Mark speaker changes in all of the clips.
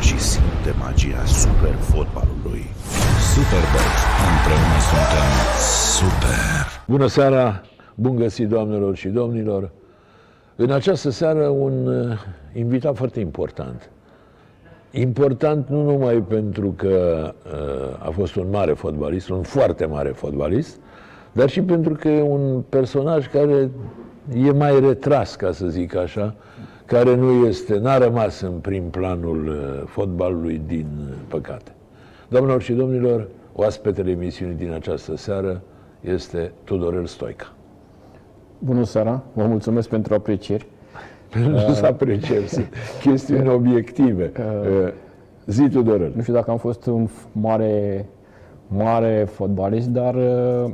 Speaker 1: joacă și simte magia super fotbalului.
Speaker 2: Superbox. Împreună suntem super.
Speaker 3: Bună seara, bun găsit doamnelor și domnilor. În această seară un uh, invitat foarte important. Important nu numai pentru că uh, a fost un mare fotbalist, un foarte mare fotbalist, dar și pentru că e un personaj care e mai retras, ca să zic așa, care nu este, n-a rămas în prim planul uh, fotbalului din uh, păcate. Doamnelor și domnilor, oaspetele emisiunii din această seară este Tudorel Stoica.
Speaker 4: Bună seara, vă mulțumesc pentru aprecieri.
Speaker 3: Nu să apreciem, sunt chestiuni obiective. Uh, Zi, Tudorel.
Speaker 4: Nu știu dacă am fost un f- mare, mare fotbalist, dar uh,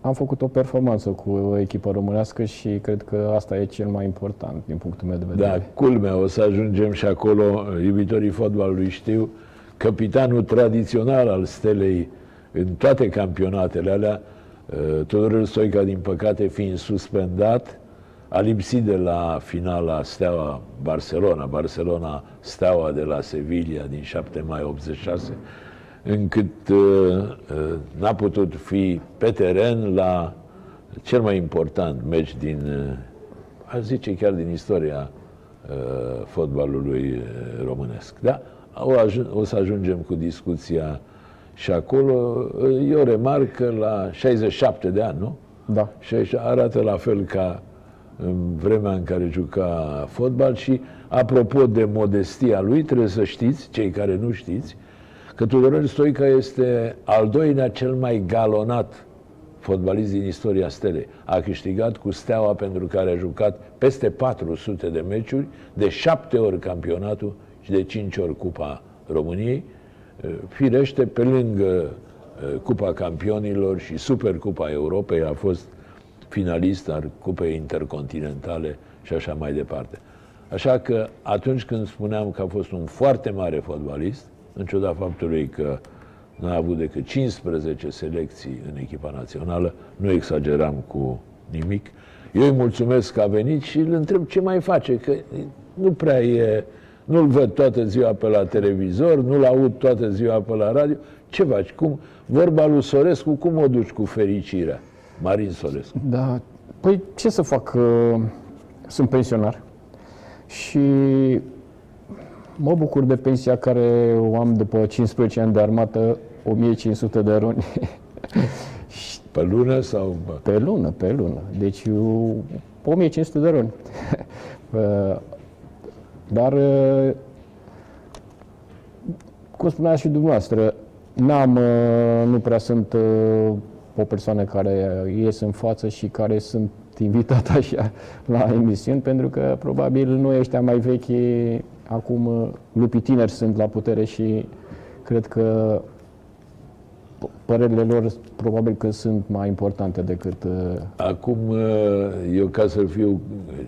Speaker 4: am făcut o performanță cu echipa românească și cred că asta e cel mai important din punctul meu de vedere.
Speaker 3: Da, culmea, o să ajungem și acolo, iubitorii fotbalului știu, capitanul tradițional al Stelei în toate campionatele alea, uh, Tudorel Stoica, din păcate, fiind suspendat, a lipsit de la finala Steaua Barcelona, Barcelona Steaua de la Sevilla din 7 mai 86, încât uh, uh, n-a putut fi pe teren la cel mai important meci din, uh, aș zice chiar din istoria uh, fotbalului uh, românesc. Da? O, ajun- o să ajungem cu discuția și acolo. Uh, Eu remarc că la 67 de ani, nu?
Speaker 4: Da.
Speaker 3: Și aici arată la fel ca în vremea în care juca fotbal și apropo de modestia lui, trebuie să știți, cei care nu știți, că Tudorel Stoica este al doilea cel mai galonat fotbalist din istoria stelei. A câștigat cu Steaua pentru care a jucat peste 400 de meciuri, de șapte ori campionatul și de cinci ori Cupa României. Firește, pe lângă eh, Cupa Campionilor și Supercupa Europei, a fost finalist al Cupei Intercontinentale și așa mai departe. Așa că atunci când spuneam că a fost un foarte mare fotbalist, în ciuda faptului că n-a avut decât 15 selecții în echipa națională, nu exageram cu nimic. Eu îi mulțumesc că a venit și îl întreb ce mai face, că nu prea e, nu-l văd toată ziua pe la televizor, nu-l aud toată ziua pe la radio. Ce faci? Cum, vorba lui Sorescu, cum o duci cu fericirea? Marin Sorescu.
Speaker 4: Da. Păi ce să fac? Uh, Sunt pensionar și mă bucur de pensia care o am după 15 ani de armată, 1500 de roni
Speaker 3: Pe lună sau... Bă?
Speaker 4: pe lună, pe lună. Deci eu- 1500 de roni. Uh, Dar, uh, cum spunea și dumneavoastră, n-am, uh, nu prea sunt uh, o persoană care ies în față și care sunt invitat așa la emisiuni, pentru că probabil noi ăștia mai vechi, acum uh, lupii tineri sunt la putere și cred că p- părerile lor probabil că sunt mai importante decât uh,
Speaker 3: Acum, eu ca să fiu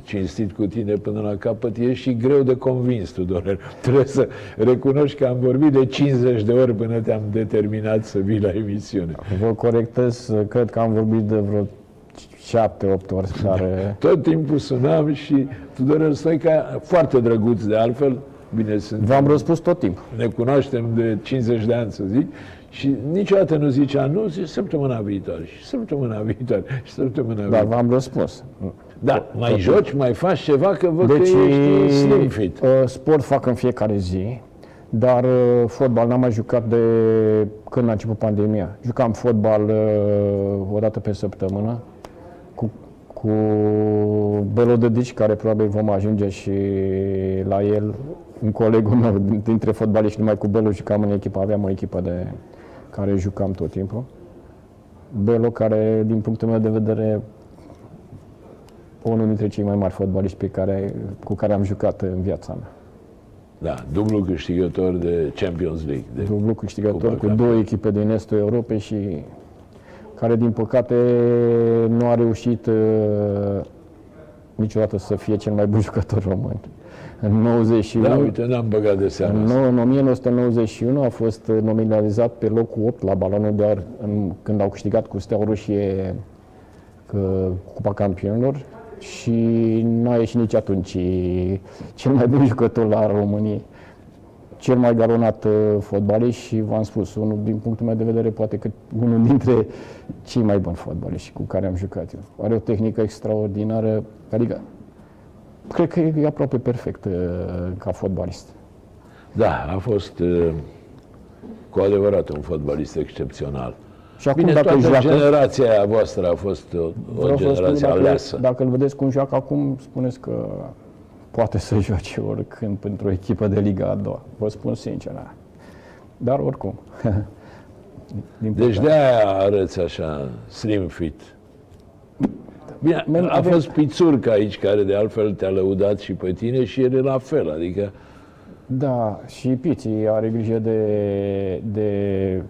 Speaker 3: cinstit cu tine până la capăt, e și greu de convins, Tudorel. Trebuie să recunoști că am vorbit de 50 de ori până te-am determinat să vii la emisiune.
Speaker 4: Vă corectez, cred că am vorbit de vreo 7-8 ori, dar uh,
Speaker 3: Tot timpul sunam și Tudorel Stoica, foarte drăguț de altfel, bine, sunt,
Speaker 4: v-am răspuns tot timpul.
Speaker 3: ne cunoaștem de 50 de ani, să zic, și niciodată nu zicea nu, zice săptămâna viitoare și săptămâna viitoare și săptămâna
Speaker 4: Dar
Speaker 3: viitoare.
Speaker 4: v-am răspuns.
Speaker 3: Da, mai joci, mai faci ceva, că văd
Speaker 4: Deci,
Speaker 3: că ești slim fit.
Speaker 4: uh, sport fac în fiecare zi, dar uh, fotbal n-am mai jucat de când a început pandemia. Jucam fotbal uh, o dată pe săptămână cu, cu Belo Dedici, care probabil vom ajunge și la el, un colegul meu dintre fotbaliști, numai cu Belo jucam în echipă, aveam o echipă de care jucam tot timpul. Belo, care, din punctul meu de vedere, unul dintre cei mai mari fotbaliști pe care, cu care am jucat în viața mea.
Speaker 3: Da, dublu câștigător de Champions League. De...
Speaker 4: Dublu câștigător
Speaker 3: Cupa
Speaker 4: cu
Speaker 3: Campionilor.
Speaker 4: două echipe din estul Europei și care, din păcate, nu a reușit uh, niciodată să fie cel mai bun jucător român. În 91,
Speaker 3: Da, uite, n-am băgat de seama.
Speaker 4: în,
Speaker 3: asta.
Speaker 4: nou- în 1991 a fost uh, nominalizat pe locul 8 la balonul de aur în, când au câștigat cu Steaua Roșie că, Cupa Campionilor și n-a ieșit nici atunci cel mai bun jucător la României. Cel mai galonat uh, fotbalist și v-am spus, unul din punctul meu de vedere, poate că unul dintre cei mai buni fotbaliști cu care am jucat eu. Are o tehnică extraordinară, adică cred că e aproape perfect uh, ca fotbalist.
Speaker 3: Da, a fost uh, cu adevărat un fotbalist excepțional.
Speaker 4: Și acum
Speaker 3: Bine,
Speaker 4: dacă
Speaker 3: toată
Speaker 4: joacă,
Speaker 3: generația aia voastră a fost o, o
Speaker 4: vreau să vă spun,
Speaker 3: generație
Speaker 4: dacă,
Speaker 3: aleasă.
Speaker 4: dacă îl vedeți cum joacă acum, spuneți că poate să joace oricând pentru o echipă de Liga a doua. Vă spun sincer. Da. Dar oricum. Din
Speaker 3: Deci
Speaker 4: păcate.
Speaker 3: de aia arăți așa slim fit. Bine,
Speaker 4: Men-
Speaker 3: a
Speaker 4: avem-
Speaker 3: fost Pițurca aici, care de altfel te-a lăudat și pe tine și el e la fel, adică
Speaker 4: Da, și Piții are grijă de, de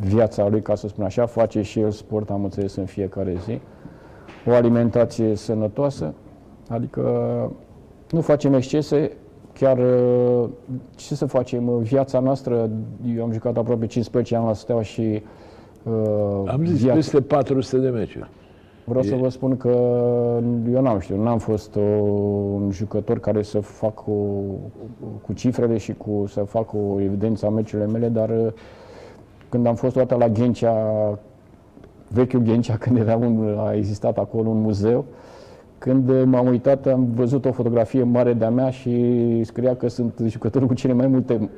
Speaker 4: viața lui, ca să spun așa, face și el sport, am înțeles, în fiecare zi. O alimentație sănătoasă, adică nu facem excese, chiar uh, ce să facem, viața noastră, eu am jucat aproape 15 ani la Steaua și uh,
Speaker 3: am zis
Speaker 4: viața-
Speaker 3: peste 400 de meciuri.
Speaker 4: Vreau să vă spun că eu n-am știut, n-am fost o, un jucător care să fac o, cu cifrele și cu să fac o evidență a meciurile mele, dar uh, când am fost toată la Ghencea, vechiul Ghencea, când era un, a existat acolo un muzeu, când uh, m-am uitat, am văzut o fotografie mare de-a mea și scria că sunt jucătorul cu cele mai multe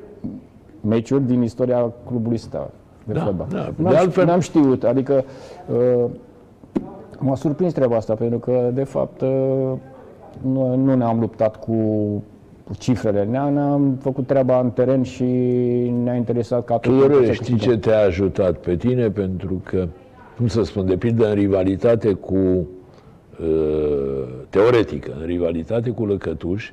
Speaker 4: meciuri din istoria clubului Steaua de
Speaker 3: Da,
Speaker 4: fotbal.
Speaker 3: da.
Speaker 4: N-am,
Speaker 3: De altfel-
Speaker 4: n-am știut, adică uh, M-a surprins treaba asta, pentru că, de fapt, uh, nu, nu ne-am luptat cu cu cifrele. Ne-am, ne-am făcut treaba în teren și ne-a interesat ca tot
Speaker 3: Tudorele,
Speaker 4: să
Speaker 3: știi
Speaker 4: câștigăm.
Speaker 3: ce te-a ajutat pe tine? Pentru că, cum să spun, de pildă în rivalitate cu, uh, teoretică, în rivalitate cu Lăcătuș,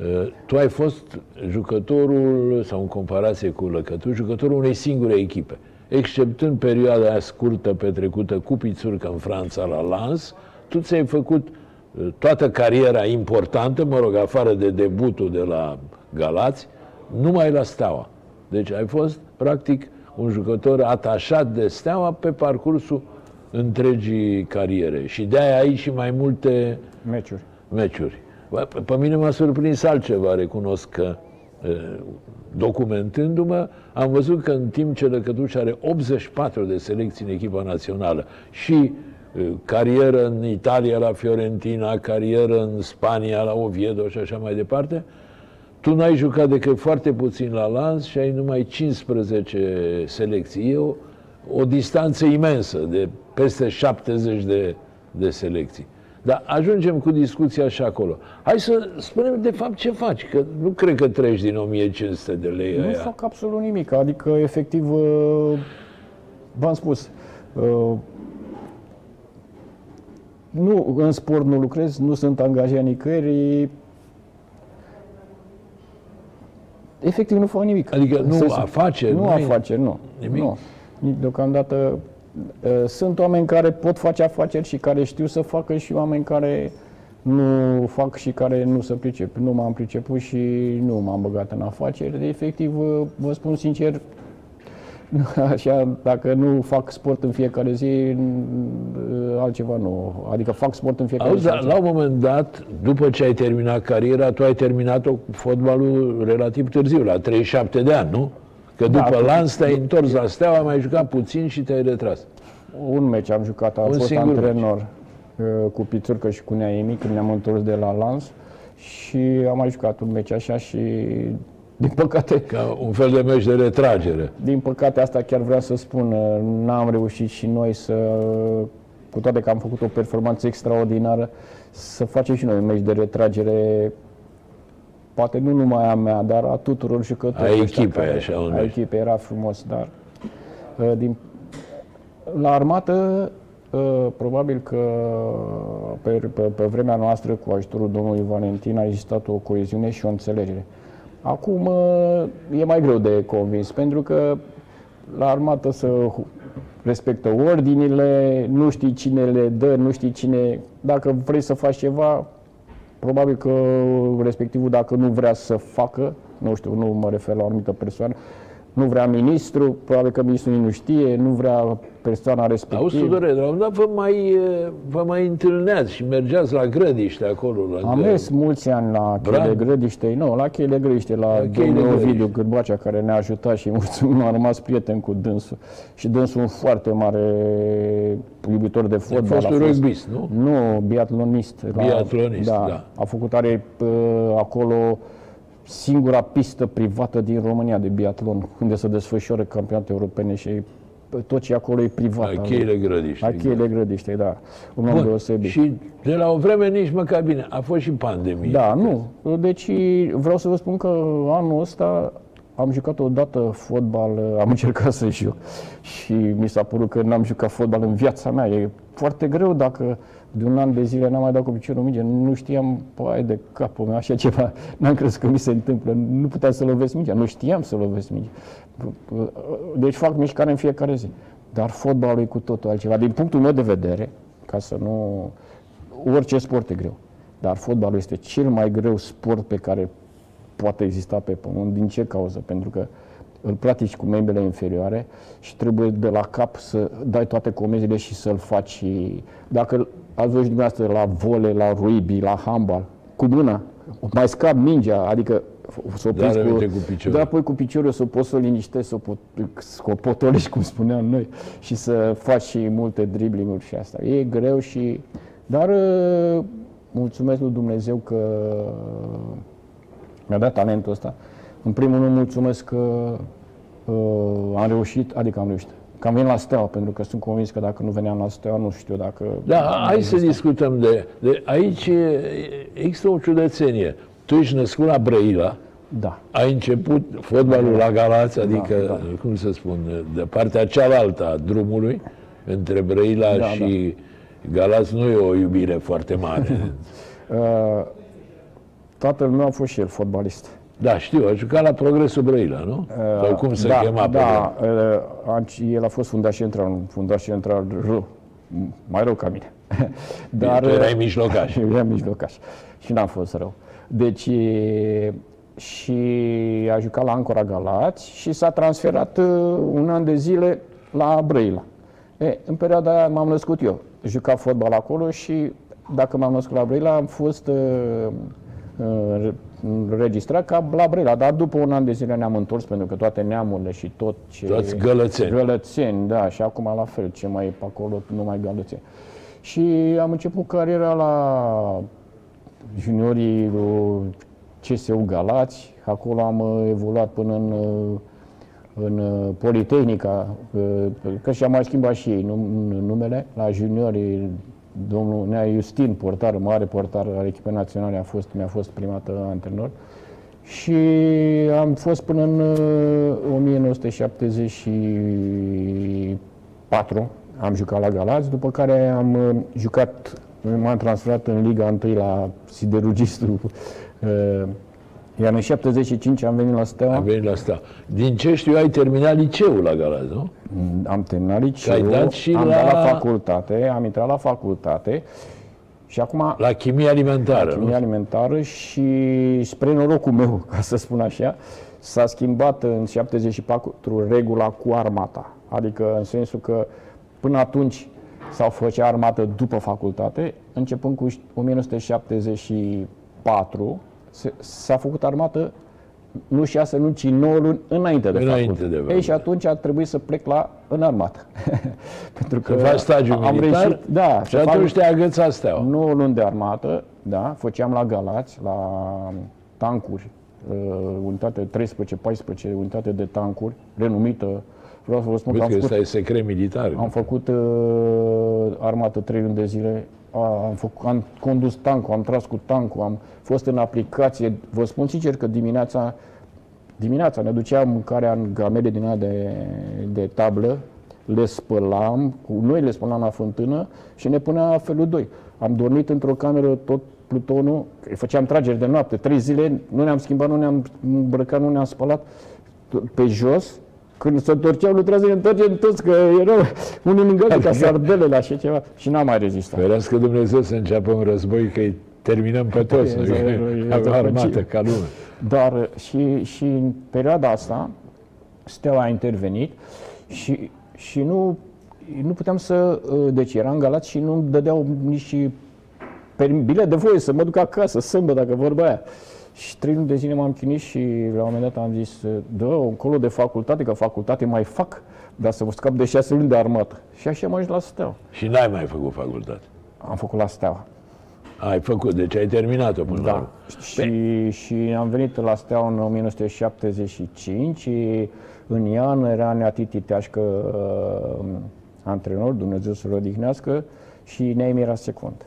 Speaker 3: uh, tu ai fost jucătorul, sau în comparație cu Lăcătuș, jucătorul unei singure echipe. Exceptând perioada aia scurtă petrecută cu Pițurcă în Franța la Lens, tu ți-ai făcut uh, toată cariera importantă, mă rog, afară de debutul de la Galați, numai la Steaua. Deci ai fost, practic, un jucător atașat de Steaua pe parcursul întregii cariere. Și de-aia ai și mai multe
Speaker 4: Meciuri.
Speaker 3: meciuri. Bă, Pe pe mine m-a surprins altceva, recunosc că e, documentându-mă, am văzut că în timp ce Lăcătuș are 84 de selecții în echipa națională și e, carieră în Italia la Fiorentina, carieră în Spania la Oviedo și așa mai departe, tu n-ai jucat decât foarte puțin la Lans și ai numai 15 selecții. E o, o distanță imensă de peste 70 de, de selecții. Dar ajungem cu discuția și acolo. Hai să spunem de fapt ce faci, că nu cred că treci din 1500 de lei
Speaker 4: Nu
Speaker 3: aia.
Speaker 4: fac absolut nimic, adică efectiv, uh, v-am spus, uh, nu, în sport nu lucrez, nu sunt angajat nicăieri, efectiv nu fac nimic.
Speaker 3: Adică nu
Speaker 4: Să-
Speaker 3: afaceri,
Speaker 4: Nu
Speaker 3: nu-i-
Speaker 4: afaceri, nu.
Speaker 3: Nimic?
Speaker 4: Nu. Nici Deocamdată uh, sunt oameni care pot face afaceri și care știu să facă și oameni care nu fac și care nu se pricep. Nu m-am priceput și nu m-am băgat în afaceri. Efectiv, uh, vă spun sincer, așa, dacă nu fac sport în fiecare zi, uh, altceva nu. Adică fac sport în fiecare
Speaker 3: Auzi,
Speaker 4: zi.
Speaker 3: dar la un moment dat, după ce ai terminat cariera, tu ai terminat-o cu fotbalul relativ târziu, la 37 de ani, nu? Că
Speaker 4: Da,
Speaker 3: după
Speaker 4: cu-
Speaker 3: Lans te-ai întors la Steaua, ai mai jucat puțin și te-ai retras.
Speaker 4: Un meci am jucat, am
Speaker 3: Un
Speaker 4: fost
Speaker 3: singur
Speaker 4: antrenor uh, cu Pițurcă și cu Neaimi când ne-am întors de la Lans și am mai jucat un meci așa și din păcate,
Speaker 3: Ca un fel de meci de retragere.
Speaker 4: din păcate asta chiar vreau să spun, uh, n-am reușit și noi să, cu toate că am făcut o performanță extraordinară, să facem și noi un meci de retragere poate nu numai a mea, dar a tuturor jucătorilor.
Speaker 3: A
Speaker 4: ăștia
Speaker 3: echipei,
Speaker 4: care-
Speaker 3: așa, un
Speaker 4: A
Speaker 3: meci.
Speaker 4: echipei era frumos, dar uh, din, la armată uh, probabil că pe, pe, pe vremea noastră, cu ajutorul domnului Valentin, a existat o coeziune și o înțelegere. Acum uh, e mai greu de convins, pentru că la armată să respectă ordinile, nu știi cine le dă, nu știi cine... Dacă vrei să faci ceva, probabil că respectivul, dacă nu vrea să facă, nu știu, nu mă refer la o anumită persoană, nu vrea ministru, probabil că ministrul nici nu știe, nu vrea persoana
Speaker 3: Auzi,
Speaker 4: respectivă.
Speaker 3: Tudore, la un moment dat vă mai, eh, vă mai întâlneați și mergeați la grădiște acolo. La
Speaker 4: Am mers mulți ani la
Speaker 3: Bran?
Speaker 4: Cheile Grădiște, nu, la Cheile Grădiște, la,
Speaker 3: La Cheile
Speaker 4: domnul
Speaker 3: Grădiște.
Speaker 4: Ovidiu Cârbacea, care ne-a ajutat și mulțumim, am rămas prieten cu dânsul. Și dânsul un foarte mare iubitor de
Speaker 3: A
Speaker 4: fotbal.
Speaker 3: fost un rugbist, nu?
Speaker 4: Nu, biatlonist. La-
Speaker 3: Biatlonist, da.
Speaker 4: A făcut, are uh, acolo singura pistă privată din România de biatlon, unde se desfășoară campionate europene și tot ce e acolo e privat.
Speaker 3: La cheile grădiște.
Speaker 4: La cheile grădiște, da. Un om
Speaker 3: Bun.
Speaker 4: deosebit.
Speaker 3: Și de la o vreme nici măcar bine. A fost și pandemie.
Speaker 4: Da, nu. Deci vreau să vă spun că anul ăsta am jucat o dată fotbal, am încercat să joc și mi s-a părut că n-am jucat fotbal în viața mea. E foarte greu dacă de un an de zile n-am mai dat cu piciorul minge, nu știam, păi, de capul meu, așa ceva, n-am crezut că mi se întâmplă, nu puteam să lovesc mingea, nu știam să lovesc mingea. Deci fac mișcare în fiecare zi. Dar fotbalul e cu totul altceva. Din punctul meu de vedere, ca să nu... Orice sport e greu. Dar fotbalul este cel mai greu sport pe care poate exista pe pământ. Din ce cauză? Pentru că îl practici cu membrele inferioare și trebuie de la cap să dai toate comenzile și să-l faci. și- Dacă ați văzut dumneavoastră la vole, la rugby, la handbal, cu mâna, mai scap mingea, adică să o
Speaker 3: Dar
Speaker 4: prinzi
Speaker 3: uite, cu piciorul.
Speaker 4: Da, apoi cu piciorul să poți să o liniștești, să o, pot, să o potolești, cum spuneam noi, și să faci și multe driblinguri și asta. E greu și... Dar uh, mulțumesc lui Dumnezeu că mi-a dat talentul ăsta. În primul rând mulțumesc că uh, am reușit, adică am reușit, că am venit la Steaua, pentru că sunt convins că dacă nu veneam la Steaua, nu știu dacă...
Speaker 3: Da, hai să discutăm de, de... Aici e- există o ciudățenie. Tu ești născut la Brăila,
Speaker 4: Da.
Speaker 3: ai început fotbalul la Galați, adică,
Speaker 4: da.
Speaker 3: cum să spun, de partea cealaltă a drumului, între Brăila
Speaker 4: Da,
Speaker 3: și Galați nu e o iubire foarte mare.
Speaker 4: Uh, tatăl meu a fost și el fotbalist.
Speaker 3: Da, știu, a jucat la Progresul Brăila, nu? Sau cum se
Speaker 4: da,
Speaker 3: chema pe
Speaker 4: Da, uh, a- el a fost fundaș central, un fundaș central rău, mai rău ca mine. Dar,
Speaker 3: Tu erai mijlocaș.
Speaker 4: Eu eram mijlocaș și n-am fost rău. Deci, e, și a jucat la Ancora Galați și s-a transferat uh, un an de zile la Brăila. E, în perioada aia m-am născut eu. Juca fotbal acolo și dacă m-am născut la Brăila am fost uh, uh, înregistrat ca la Brăila, dar după un an de zile ne-am întors pentru că toate neamurile și tot ce...
Speaker 3: Toți gălățeni.
Speaker 4: Gălățeni, da, și acum la fel, ce mai e pe acolo, numai gălățeni. Și am început cariera la juniorii uh, CSU Galați, acolo am uh, evoluat până în, uh, în uh, Politehnica, uh, că și-am mai schimbat și ei num- numele, la juniorii domnul Nea Justin, portar, mare portar al echipei naționale, a fost, mi-a fost primată antrenor. Și am fost până în uh, 1974, am jucat la Galați, după care am uh, jucat, m-am transferat în Liga 1 la Siderurgistul, uh, iar în 75 am venit la Steaua,
Speaker 3: A venit la asta. Din ce știu, ai terminat liceul la Galați, nu?
Speaker 4: am terminat
Speaker 3: ai
Speaker 4: liceu,
Speaker 3: dat și
Speaker 4: am
Speaker 3: la-
Speaker 4: dat la facultate, am intrat la facultate și acum
Speaker 3: La chimie alimentară,
Speaker 4: chimie
Speaker 3: nu?
Speaker 4: alimentară și spre norocul meu, ca să spun așa, s-a schimbat în 74 regula cu armata. Adică în sensul că până atunci s-au făcea armată după facultate, începând cu 1974 se- s-a făcut armată nu 6 luni, ci 9 luni înainte de
Speaker 3: Înainte
Speaker 4: facultate.
Speaker 3: de
Speaker 4: Ei,
Speaker 3: facultate.
Speaker 4: și atunci a trebuit să plec la, în armată. Pentru că
Speaker 3: Să faci stagiu
Speaker 4: am
Speaker 3: militar
Speaker 4: reușit, da,
Speaker 3: și
Speaker 4: să fac-
Speaker 3: atunci te-a agățat steaua.
Speaker 4: 9 luni de armată, da, făceam la Galați, la tancuri, uh, unitate 13-14, unitate de tancuri, renumită. Vreau să vă spun că
Speaker 3: Vezi
Speaker 4: am
Speaker 3: că
Speaker 4: făcut,
Speaker 3: ăsta e secret militar.
Speaker 4: am făcut uh, armată 3 luni de zile, a, am, făcut, am condus tancul, am tras cu tancul, am fost în aplicație. Vă spun sincer că dimineața, dimineața ne duceam mâncarea în gamele din alea de, de tablă, le spălam, cu noi le spălam la fântână și ne punea felul 2. Am dormit într-o cameră tot plutonul, îi făceam trageri de noapte, trei zile, nu ne-am schimbat, nu ne-am îmbrăcat, nu ne-am spălat, pe jos, când se întorceau, nu trebuia să ne întoarcem toți, că erau unii lângă alții, ca sardele la așa ceva și n-am mai rezistat.
Speaker 3: Ferească Dumnezeu să înceapă un război, că îi terminăm pe toți.
Speaker 4: E,
Speaker 3: Noi,
Speaker 4: e, e,
Speaker 3: avem
Speaker 4: e,
Speaker 3: armată
Speaker 4: e,
Speaker 3: ca lume.
Speaker 4: Dar și, și în perioada asta Steaua a intervenit și, și nu, nu puteam să... uh, Deci eram galat și nu îmi dădeau nici per- bilet de voie să mă duc acasă, sâmbătă, dacă vorba aia. Și trei luni de zile m-am chinuit și la un moment dat am zis, dă încolo de facultate, că facultate mai fac, dar să vă scap de șase luni de armată. Și așa am ajuns la Steaua.
Speaker 3: Și n-ai mai făcut facultate.
Speaker 4: Am făcut la Steaua.
Speaker 3: Ai făcut, deci ai terminat-o până la
Speaker 4: Da.
Speaker 3: urmă.
Speaker 4: Și, și am venit la Steaua în 1975. și În Ian era Nea Titi Teașcă uh, antrenor, Dumnezeu să-l odihnească, și Neim era secund.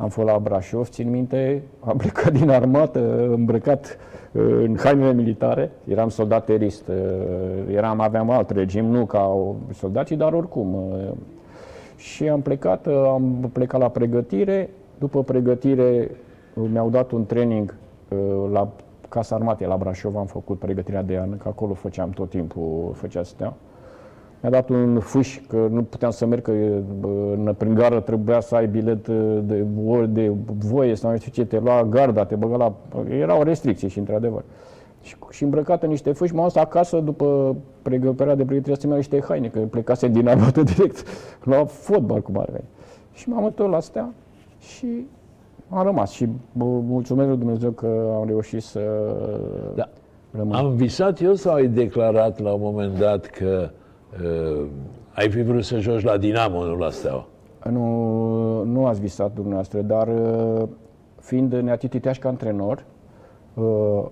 Speaker 4: Am fost la Brașov, țin minte, am plecat din armată, îmbrăcat uh, în hainele militare, eram soldat erist, uh, eram, aveam alt regim, nu ca soldații, dar oricum. uh, și am plecat, uh, am plecat la pregătire. După pregătire uh, mi-au dat un training uh, la Casa Armatei, la Brașov, am făcut pregătirea de an, că acolo făceam tot timpul, făcea stea. Mi-a dat un fâș, că nu puteam să merg, că uh, în, prin gară trebuia să ai bilet uh, de, vo- de voie sau nu știu ce, te lua garda, te băga la... Erau restricții și într-adevăr. Și, și îmbrăcat în niște fâși, m-am dus acasă după pregătirea de pregătire să-mi iau niște haine, că plecase din armată direct la fotbal, cum ar veni. Și m-am întors la stea și am rămas. Și bă, mulțumesc lui Dumnezeu că am reușit să
Speaker 3: Da.
Speaker 4: rămân.
Speaker 3: Am visat eu sau ai declarat la un moment dat că uh, ai fi vrut să joci la Dinamo, nu la Steaua?
Speaker 4: Nu, nu ați visat dumneavoastră, dar uh, fiind neatititeaș ca antrenor, uh,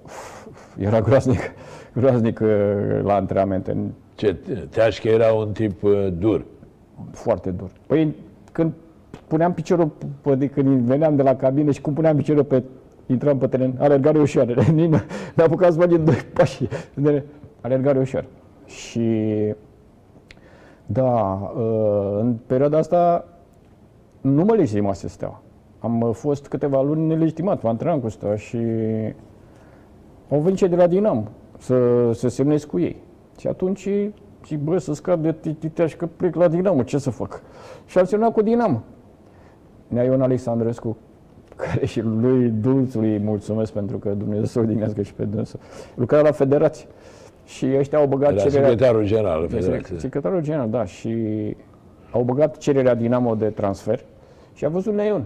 Speaker 4: era groaznic, groaznic uh, la antrenamente,
Speaker 3: Ce, Teașcă era un tip uh, dur.
Speaker 4: foarte dur. Păi când puneam piciorul, pe, de- când veneam de la cabină și cum puneam piciorul pe, intram pe teren, alergare ușoară. Nici nu- Ne-a apucat să facem doi pași. de Alergare ușoară. Și da, uh, în perioada asta nu mă legitimase steaua. Am uh, fost câteva luni nelegitimat, mă antrenam cu steaua și au venit cei de la Dinamo să, să semnez cu ei. Și atunci zic, bă, să scap de tititeaș că plec la Dinamo, ce să fac? Și am semnat cu Dinamo. Nea Ion Alexandrescu, care și lui Dulțului îi mulțumesc pentru că Dumnezeu să o odihnească și pe dânsul. Lucra la federație. Și ăștia au băgat
Speaker 3: Era
Speaker 4: cererea...
Speaker 3: secretarul general al Federației.
Speaker 4: Secretarul general, da. Și au băgat cererea Dinamo de transfer și a văzut Neon.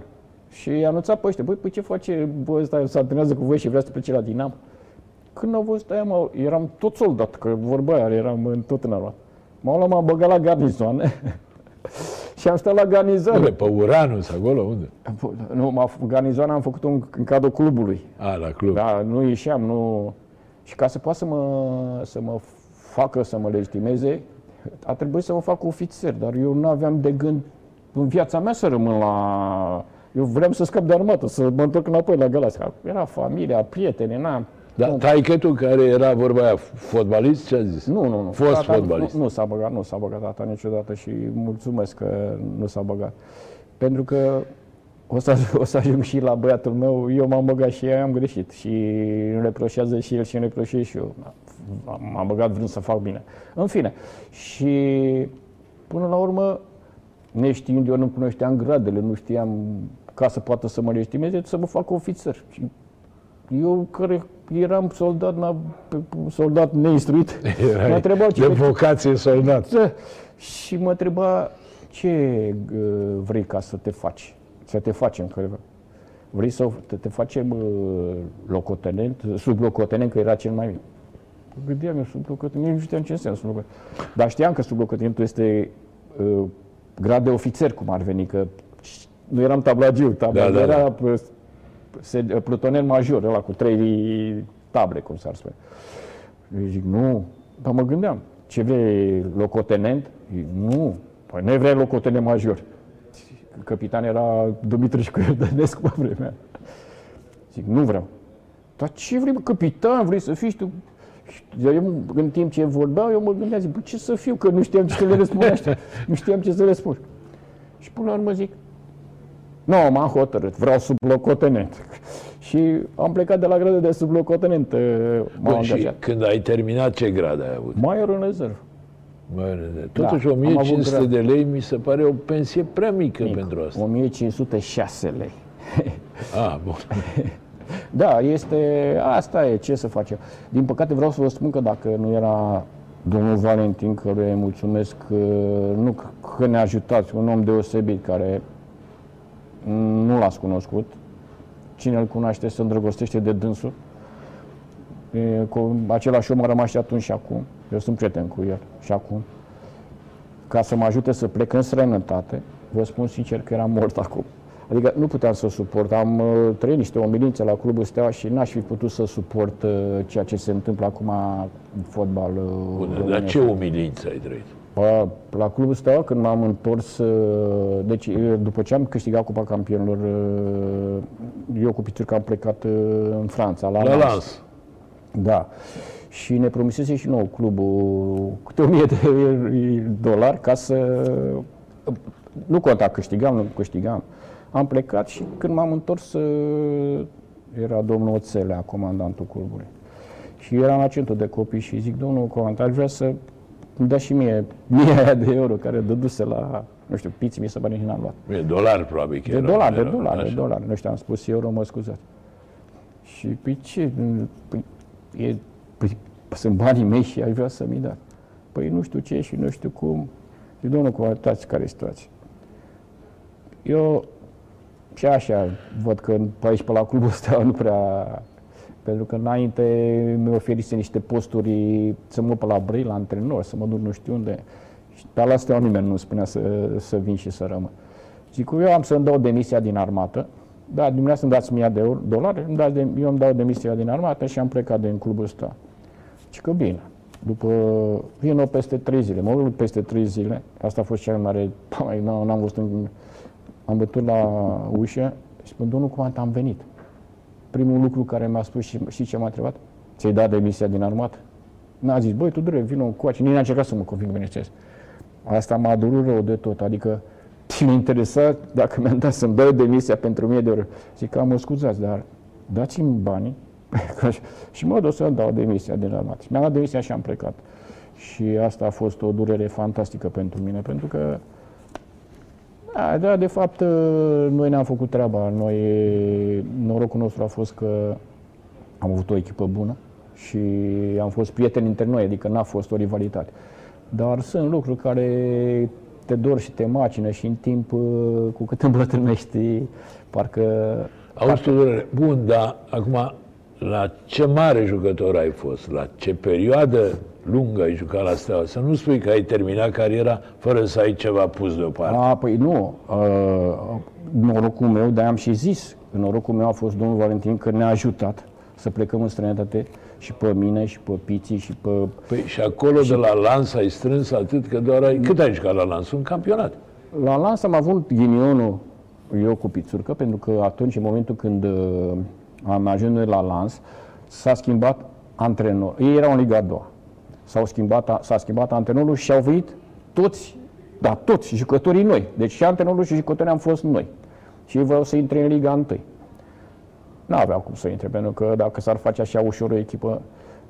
Speaker 4: Și i-a anunțat pe ăștia, băi, păi ce face bă, ăsta, se antrenează cu voi și vrea să plece la Dinamo? Când au văzut aia, mă, eram tot soldat, că vorba aia, eram în, tot în armată. M-au luat, m-am băgat la garnizoane și am stat la garnizoane.
Speaker 3: Unde? Pe Uranus, acolo? Unde?
Speaker 4: Nu, m-a, garnizoana am făcut-o în, în cadrul clubului.
Speaker 3: A, la club.
Speaker 4: Da, nu ieșeam, nu... Și ca să poată să mă, să mă facă să mă legitimeze, a trebuit să mă fac ofițer, dar eu nu aveam de gând în viața mea să rămân la... Eu vreau să scap de armată, să mă întorc înapoi la Galați. Era familia, prieteni, n-am...
Speaker 3: Da,
Speaker 4: nu,
Speaker 3: taică tu care era vorba aia, fotbalist, ce a zis?
Speaker 4: nu, nu, nu.
Speaker 3: Fost
Speaker 4: Tata
Speaker 3: fotbalist.
Speaker 4: Nu, nu s-a băgat, nu s-a băgat tata niciodată și mulțumesc că nu s-a băgat. Pentru că o să, o să ajung și la băiatul meu, eu m-am băgat și eu am greșit și îmi reproșează și el și îmi reproșez și eu. M-am băgat vrând să fac bine. În fine, și până la urmă, neștiind, eu nu cunoșteam gradele, nu știam ca să poată să mă legitimeze, să mă fac ofițer. Și eu care eram soldat, n-a- soldat neinstruit, mă
Speaker 3: Erai
Speaker 4: întrebau
Speaker 3: de vocație soldat.
Speaker 4: da. Și mă întreba ce uh, vrei ca să te faci, să te facem. Că vrei să te, te facem uh, locotenent, sublocotenent, că era cel mai mic. Gândeam eu sublocotenent, nici nu știam ce înseamnă sublocotenent. Dar știam că sublocotenentul este uh, grad de ofițer, cum ar veni, că nu eram tablagiu, tablagiu
Speaker 3: Da, da, da.
Speaker 4: era uh, se- plutonel major, ăla cu trei table, cum s-ar spune. Eu zic, nu. Dar mă gândeam, ce vrei, locotenent? Zic, nu. Păi nu vrei locotenent major. Capitan era Dumitrișcu Iordănescu pe vremea. Zic, nu vreau. Dar ce vrei, mă, capitan, vrei să fii și tu? Și Eu, în timp ce vorbeau, eu mă gândeam, zic, bă, ce să fiu, că nu știam ce să le răspund ăștia. Nu știam ce să le spun. Și până la urmă zic, nu, m-am hotărât, vreau sublocotenent. Și am plecat de la gradul de sublocotenent, uh, m-am
Speaker 3: Bun, și
Speaker 4: angajat.
Speaker 3: când ai terminat, ce grad ai avut?
Speaker 4: Major în rezervă.
Speaker 3: Mă, Totuși,
Speaker 4: Da, am avut
Speaker 3: 1500
Speaker 4: grad.
Speaker 3: de lei mi se pare o pensie prea mică
Speaker 4: Mic.
Speaker 3: pentru asta.
Speaker 4: 1506 lei.
Speaker 3: Ah, bun.
Speaker 4: Da, este, asta e, ce să facem. Din păcate vreau să vă spun că dacă nu era domnul Valentin, căruia îi mulțumesc că, nu că ne-a ajutat, un om deosebit care nu l-ați cunoscut. Cine îl cunoaște se îndrăgostește de dânsul. E, cu același om a rămas și atunci și acum. Eu sunt prieten cu el și acum. Ca să mă ajute să plec în străinătate, vă spun sincer că eram mort acum. Adică nu puteam să suport. Am uh, trăit niște umilințe la Clubul Steaua și n-aș fi putut să suport uh, ceea ce se întâmplă acum în fotbal. Uh,
Speaker 3: Bune, dar
Speaker 4: românesc.
Speaker 3: ce umilință ai trăit?
Speaker 4: Bă, la Clubul Steaua, când m-am întors, uh, deci uh, după ce am câștigat Cupa Campionilor, uh, eu cu Pițurca am plecat uh, în Franța, la,
Speaker 3: La
Speaker 4: Lens.
Speaker 3: lans.
Speaker 4: Da. Și ne promisese și nou clubul câte o mie de dolari ca să... Nu conta, câștigam, nu câștigam. Am plecat și când m-am întors uh, era domnul Oțelea, comandantul clubului. Și eram la centru de copii și zic, domnul comandant, aș vrea să îmi dea și mie mie aia de euro care dăduse la, nu știu, piți, mi se pare și n-am luat.
Speaker 3: E dolari, probabil. că
Speaker 4: De
Speaker 3: erau,
Speaker 4: dolari, de
Speaker 3: erau,
Speaker 4: dolari, de
Speaker 3: așa.
Speaker 4: dolari. Nu știu, am spus euro, mă scuzați. Și pe ce? Păi, e, păi, sunt banii mei și aș vrea să-mi dați. Păi nu știu ce și nu știu cum. Și domnul, comentați care e situația. Eu și așa văd că pe aici, pe la clubul ăsta, nu prea... Pentru că înainte mi oferise niște posturi să mă pe la Brăi, la antrenor, să mă duc nu știu unde. Și pe la astea nimeni nu spunea să, să vin și să rămân. Zic, eu am să-mi dau demisia din armată. Da, dumneavoastră îmi dați 1000 de euro, dolari, îmi dați de, eu îmi dau demisia din armată și am plecat din clubul ăsta. Și că bine. După, vin eu peste 3 zile, mă uit peste 3 zile, asta a fost cea mai mare, mai, n-am, n-am văzut, în, am bătut la ușă și spun, domnul comandant, am venit. Primul lucru care mi-a spus și, și ce m-a întrebat, ți-ai dat demisia din armată? N-a zis, băi, tu dure, vină cu nici n-a încercat să mă conving, bineînțeles. Asta m-a durut rău de tot, adică cine interesa dacă mi-am dat să-mi dau demisia pentru 1000 de euro. Zic, am mă scuzați, dar dați-mi banii și mă duc să-mi dau demisia din armată. Și mi-am dat demisia și am plecat. Și asta a fost o durere fantastică pentru mine, pentru că da, da, de fapt, noi ne-am făcut treaba. Noi, norocul nostru a fost că am avut o echipă bună și am fost prieteni între noi, adică n-a fost o rivalitate. Dar sunt lucruri care te dor și te macină și în timp, cu cât îmblătrânești, parcă...
Speaker 3: Auzi, Tudorele, bun, dar acum, la ce mare jucător ai fost? La ce perioadă lungă ai jucat la Steaua? Să nu spui că ai terminat cariera fără să ai ceva pus deoparte.
Speaker 4: A, păi nu, uh, norocul meu, de am și zis, că norocul meu a fost domnul Valentin că ne-a ajutat să plecăm în străinătate și pe mine și pe Piții și pe...
Speaker 3: Păi și acolo de la Lans ai strâns atât că doar ai... Cât ai jucat la Lans? Un campionat.
Speaker 4: La Lans am avut ghinionul eu cu Pițurcă, pentru că atunci, în momentul când uh, am ajuns noi la Lans, s-a schimbat antrenor. Ei erau în Liga a doua. S-au schimbat, s-a schimbat antrenorul și au venit toți, da, toți jucătorii noi. Deci și antrenorul și jucătorii am fost noi. Și ei vreau să intre în Liga 1. Nu aveau cum să intre, pentru că dacă s-ar face așa ușor o echipă...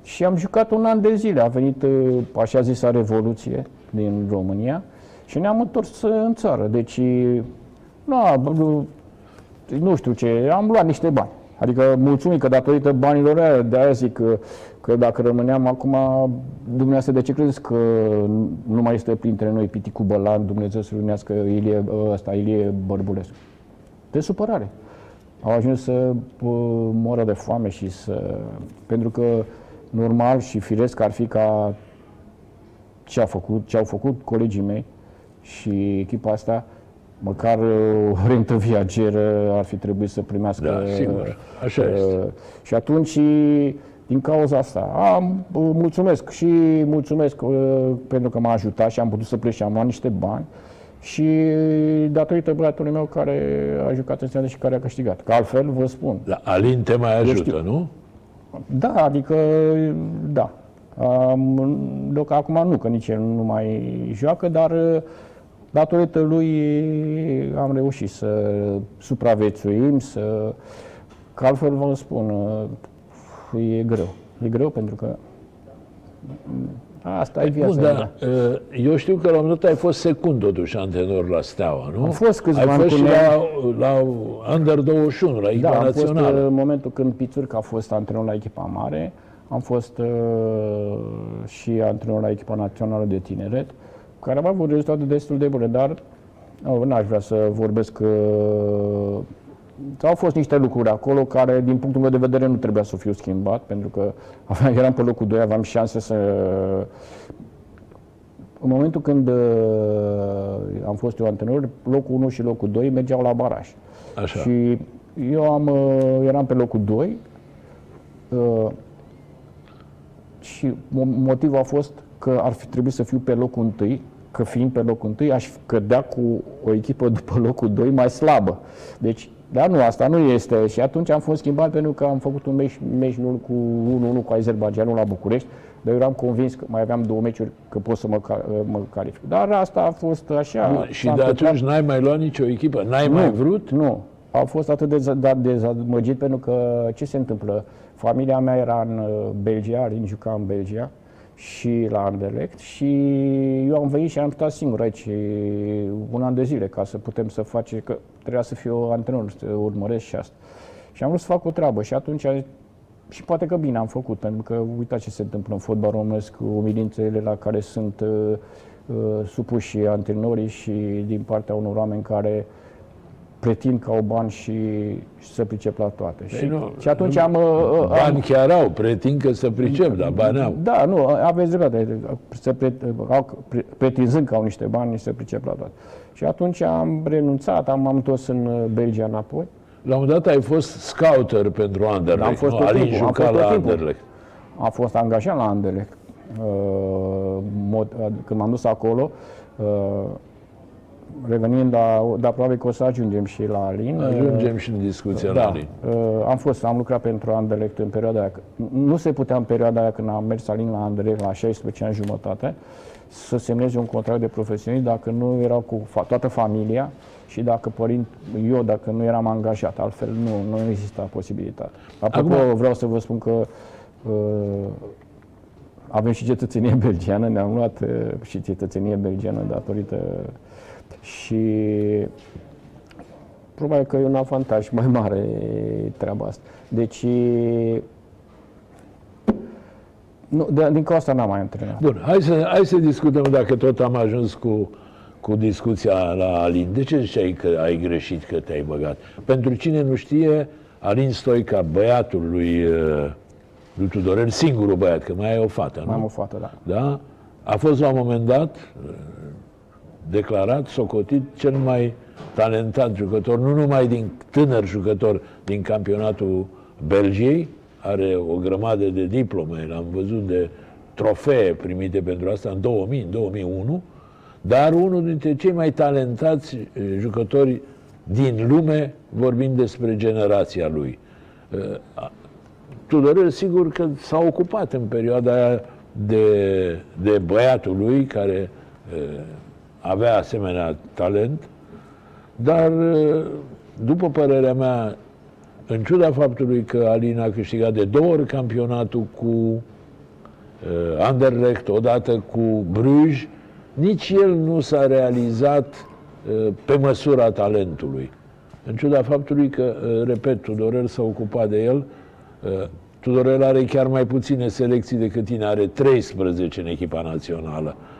Speaker 4: Și am jucat un an de zile. A venit uh, așa zisa revoluție din România și ne-am întors uh, în țară. Deci, nu, nu, nu știu ce, am luat niște bani. Adică mulțumim că datorită banilor aia, de aia zic că, că dacă rămâneam acum, dumneavoastră de ce credeți că nu mai este printre noi Piticu Bălan, Dumnezeu să lunească Ilie, ăsta, Ilie Bărbulescu? De supărare. Au ajuns să uh, moră de foame și să... Pentru că normal și firesc ar fi ca ce, a făcut, ce au făcut colegii mei și echipa asta, măcar uh, o rentă viageră ar fi trebuit să primească.
Speaker 3: Da, sigur. Așa este.
Speaker 4: Și atunci, din cauza asta, am, uh, mulțumesc și mulțumesc uh, pentru că m-a ajutat și am putut să plec și am luat niște bani și datorită băiatului meu care a jucat în seară și care a câștigat. Că altfel, vă spun,
Speaker 3: La Alin te mai ajută,
Speaker 4: știu.
Speaker 3: nu?
Speaker 4: da, adică, da. Um, deoc acum nu, că nici el nu mai joacă, dar uh, datorită lui am reușit să supraviețuim, să... Că altfel vă spun, uh, e greu. E greu pentru că mm, asta e viața.
Speaker 3: Bun, dar uh, eu știu că la un moment dat ai fost secund totuși antrenor la Steaua, nu?
Speaker 4: Am fost câțiva
Speaker 3: Ai
Speaker 4: ani
Speaker 3: fost
Speaker 4: cu
Speaker 3: și
Speaker 4: noi.
Speaker 3: la, la Under 21, la echipa
Speaker 4: Da, am fost
Speaker 3: națională.
Speaker 4: în momentul când Pițurca a fost antrenor la echipa mare, am fost uh, și antrenor la echipa națională de tineret, care am avut rezultate destul de bune, dar nu, n-aș vrea să vorbesc uh, au fost niște lucruri acolo care, din punctul meu de vedere, nu trebuia să fiu schimbat, pentru că aveam, eram pe locul 2, aveam șanse să... În momentul când uh, am fost eu antrenor, locul 1 și locul 2 mergeau la baraj.
Speaker 3: Așa.
Speaker 4: Și eu am, uh, eram pe locul 2 uh, și mo- motivul a fost că ar fi trebuit să fiu pe locul 1 că fiind pe locul 1 aș cădea cu o echipă după locul 2 mai slabă. Deci dar nu, asta nu este. Și atunci am fost schimbat pentru că am făcut un meci, meci nul cu 1-1 cu Azerbaijanul la București, dar eu eram convins că mai aveam două meciuri că pot să mă, ca- mă calific. Dar asta a fost așa.
Speaker 3: Bun, și
Speaker 4: s-a
Speaker 3: de
Speaker 4: întâmplat.
Speaker 3: atunci n-ai mai luat nicio echipă? N-ai mai vrut?
Speaker 4: Nu. Am fost atât de za- da- dezamăgit pentru că ce se întâmplă? Familia mea era în uh, Belgia, Rin juca în Belgia și la Anderlecht și eu am venit și am stat singur aici un an de zile ca să putem să face, că trebuia să fiu antrenor, să urmăresc și asta. Și am vrut să fac o treabă și atunci și poate că bine am făcut, pentru că uitați ce se întâmplă în fotbal românesc, umilințele la care sunt uh, uh, supuși antrenorii și din partea unor oameni care pretind că au bani și, și să pricep la toate. și,
Speaker 3: Păi nu,
Speaker 4: și atunci
Speaker 3: nu-
Speaker 4: am, uh, am...
Speaker 3: Bani chiar au, pretind că să pricep, dar bani au.
Speaker 4: Da, nu, aveți dreptate. Să pre, au, pre, pretinzând că au niște bani, să pricep la toate. Și atunci am renunțat, am, am întors în uh, Belgia înapoi.
Speaker 3: La un moment dat ai fost scouter pentru Anderlecht.
Speaker 4: Am fost
Speaker 3: nu?
Speaker 4: tot
Speaker 3: Alin
Speaker 4: timpul, am
Speaker 3: juca
Speaker 4: fost tot
Speaker 3: la
Speaker 4: timpul.
Speaker 3: Anderlecht.
Speaker 4: Am fost angajat la Anderlecht. Uh, mod, când m-am dus acolo, uh, revenind la, dar probabil că o să ajungem și la Alin. uh,
Speaker 3: Ajungem și în discuția la
Speaker 4: Da,
Speaker 3: Alin.
Speaker 4: uh, am fost, am lucrat pentru Anderlecht în perioada aia. Nu se putea în perioada aia când am mers Alin la Anderlecht la 16 ani jumătate să semneze un contract de profesionist dacă nu erau cu fa- toată familia și dacă părint, eu dacă nu eram angajat, altfel nu, nu exista posibilitate. Apropo,
Speaker 3: Acum-
Speaker 4: vreau să vă spun că uh, avem și cetățenie belgiană, ne-am luat uh, și cetățenie belgiană datorită și probabil că e un avantaj mai mare treaba asta. Deci, nu, de, din cauza asta n-am mai antrenat.
Speaker 3: Bun, hai să, hai să discutăm dacă tot am ajuns cu, cu discuția la Alin. De ce ziceai că ai greșit că te-ai băgat? Pentru cine nu știe, Alin Stoica, băiatul lui, uh, lui Tudorel, singurul băiat, că mai ai o fată, nu?
Speaker 4: Am o fată, da.
Speaker 3: da? A fost la un moment dat uh, declarat, socotit, cel mai talentat jucător, nu numai din tânăr jucător din campionatul Belgiei, are o grămadă de diplome, l-am văzut de trofee primite pentru asta în 2000, în 2001, dar unul dintre cei mai talentați eh, jucători din lume, vorbind despre generația lui. Eh, a- Tudorel, sigur că s-a ocupat în perioada aia de, de băiatul lui, care uh, avea asemenea talent, dar, uh, după părerea mea, în ciuda faptului că Alin a câștigat de două ori campionatul cu uh, Anderlecht, odată cu Bruges, nici el nu s-a realizat uh, pe măsura talentului. În ciuda faptului că, uh, repet, Tudorel s-a ocupat de el, uh, Tudorel are chiar mai puține selecții decât tine, are 13 în echipa națională. Uh,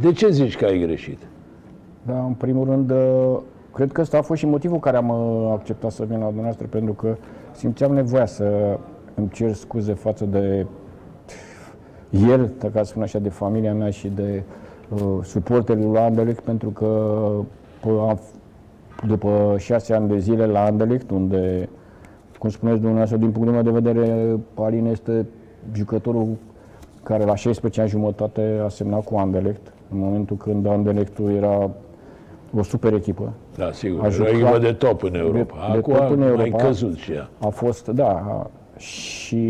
Speaker 3: De ce zici că ai greșit?
Speaker 4: Da, în primul rând, uh, cred că ăsta a fost și motivul care am uh, acceptat să vin la dumneavoastră, pentru că simțeam nevoia să îmi cer scuze față de el, ca să spun așa, de familia mea și de uh, suporterii lui Anderlecht, pentru că p- am, după șase ani de zile la Anderlecht, unde, cum spuneți dumneavoastră, din punctul meu de vedere, Alin este jucătorul care la 16 ani jumătate a semnat cu Anderlecht, în momentul când Anderlechtul era o super echipă.
Speaker 3: Da, sigur,
Speaker 4: A
Speaker 3: era
Speaker 4: jucat
Speaker 3: echipă de top în Europa.
Speaker 4: de
Speaker 3: Acum
Speaker 4: top în
Speaker 3: mai
Speaker 4: Europa.
Speaker 3: căzut și ea.
Speaker 4: A fost, da, și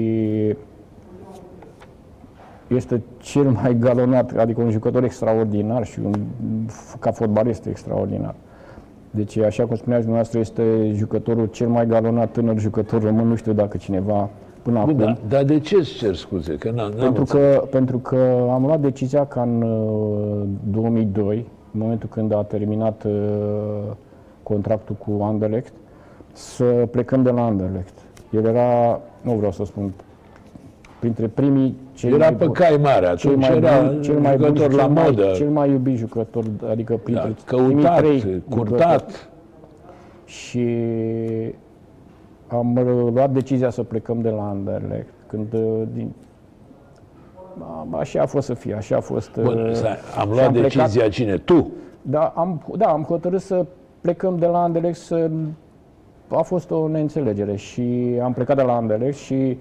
Speaker 4: este cel mai galonat, adică un jucător extraordinar și un, ca fotbalist extraordinar. Deci, așa cum spuneați dumneavoastră, este jucătorul cel mai galonat tânăr jucător român, nu știu dacă cineva până
Speaker 3: Bun,
Speaker 4: acum.
Speaker 3: da, dar de ce îți cer scuze? Că n-am, n-am
Speaker 4: Pentru
Speaker 3: înțeles.
Speaker 4: că, pentru că am luat decizia ca în uh, 2002, în momentul când a terminat uh, contractul cu Anderlecht, să plecăm de la Anderlecht. El era, nu vreau să spun, printre primii cei
Speaker 3: Era
Speaker 4: mai
Speaker 3: pe
Speaker 4: buni-
Speaker 3: cai mare,
Speaker 4: cel
Speaker 3: atunci
Speaker 4: mai
Speaker 3: era
Speaker 4: bun, cel mai bun,
Speaker 3: jucător
Speaker 4: și
Speaker 3: la
Speaker 4: cel mai,
Speaker 3: modă.
Speaker 4: cel mai iubit jucător, adică
Speaker 3: Da,
Speaker 4: printre
Speaker 3: căutat,
Speaker 4: primii trei
Speaker 3: curtat.
Speaker 4: jucători. Și am uh, luat decizia să plecăm de la Anderlecht, când uh, din, a- Așa a fost să fie, așa a fost. uh,
Speaker 3: Bun, stai, am
Speaker 4: și
Speaker 3: luat
Speaker 4: plecat-
Speaker 3: decizia cine? Tu?
Speaker 4: Da, am, da, am hotărât să plecăm de la Anderlecht să... A fost o neînțelegere și am plecat de la Anderlecht și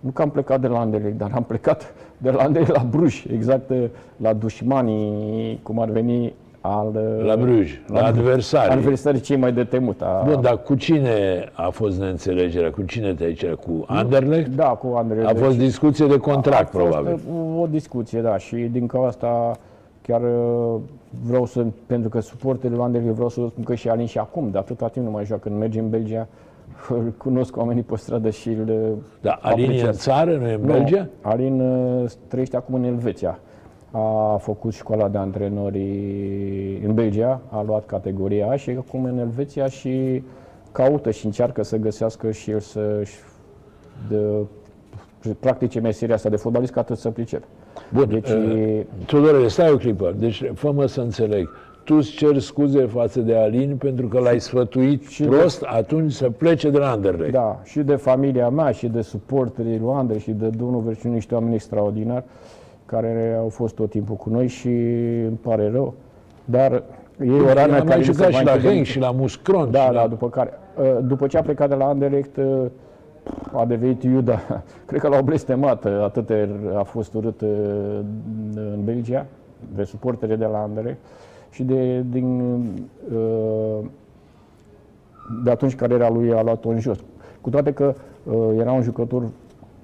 Speaker 4: nu că am plecat de la Anderlecht, dar am plecat de la Anderlecht la Bruj, exact uh, la dușmanii, cum ar veni, al... uh,
Speaker 3: La Bruj, la adversari.
Speaker 4: Adversarii cei mai de temut. A,
Speaker 3: Bun, dar cu cine a fost neînțelegerea? Cu cine te-ai cerat? Cu Anderlecht?
Speaker 4: da, cu Anderlecht.
Speaker 3: A fost discuție de contract,
Speaker 4: a fost
Speaker 3: probabil.
Speaker 4: uh, o discuție, da, și din cauza asta chiar uh, vreau să, pentru că suporterii lui Anderlecht vreau să vă spun că și Alin și acum, de atâta timp nu mai joacă, când merge în Belgia, îl cunosc oamenii pe stradă și îl uh,
Speaker 3: Dar Alin e în
Speaker 4: apreciez.
Speaker 3: țară, nu e în
Speaker 4: Nu,
Speaker 3: Belgia?
Speaker 4: Alin uh, trăiește acum în Elveția. A făcut școala de antrenori în Belgia, a luat categoria A și e acum în Elveția și caută și încearcă să găsească și el să-și de, practice meseria asta de fotbalist ca atât să pricep.
Speaker 3: Bun,
Speaker 4: Deci,
Speaker 3: uh, Tudore, stai o clipă. Deci, fă-mă să înțeleg. Tu îți ceri scuze față de Alin pentru că l-ai sfătuit
Speaker 4: și de-
Speaker 3: prost atunci să plece de la Anderlecht.
Speaker 4: Da, și de familia mea, și de suporterii lui Andrei, și de domnul Verciunu, niște oameni extraordinari care au fost tot timpul cu noi și îmi pare rău. Dar e o rană
Speaker 3: Am
Speaker 4: care
Speaker 3: mai
Speaker 4: nu se
Speaker 3: jucat
Speaker 4: va
Speaker 3: și la
Speaker 4: întâmpla.
Speaker 3: Henk și la Muscron.
Speaker 4: Da,
Speaker 3: și
Speaker 4: da,
Speaker 3: la...
Speaker 4: după care, uh, după ce a plecat de la Anderlecht, uh, a devenit Iuda. Cred că l-au blestemat, uh, atât de a fost urât uh, în Belgia, de suportere de la Anderlecht. Și de, din, uh, de atunci cariera lui a luat-o în jos. Cu toate că uh, era un jucător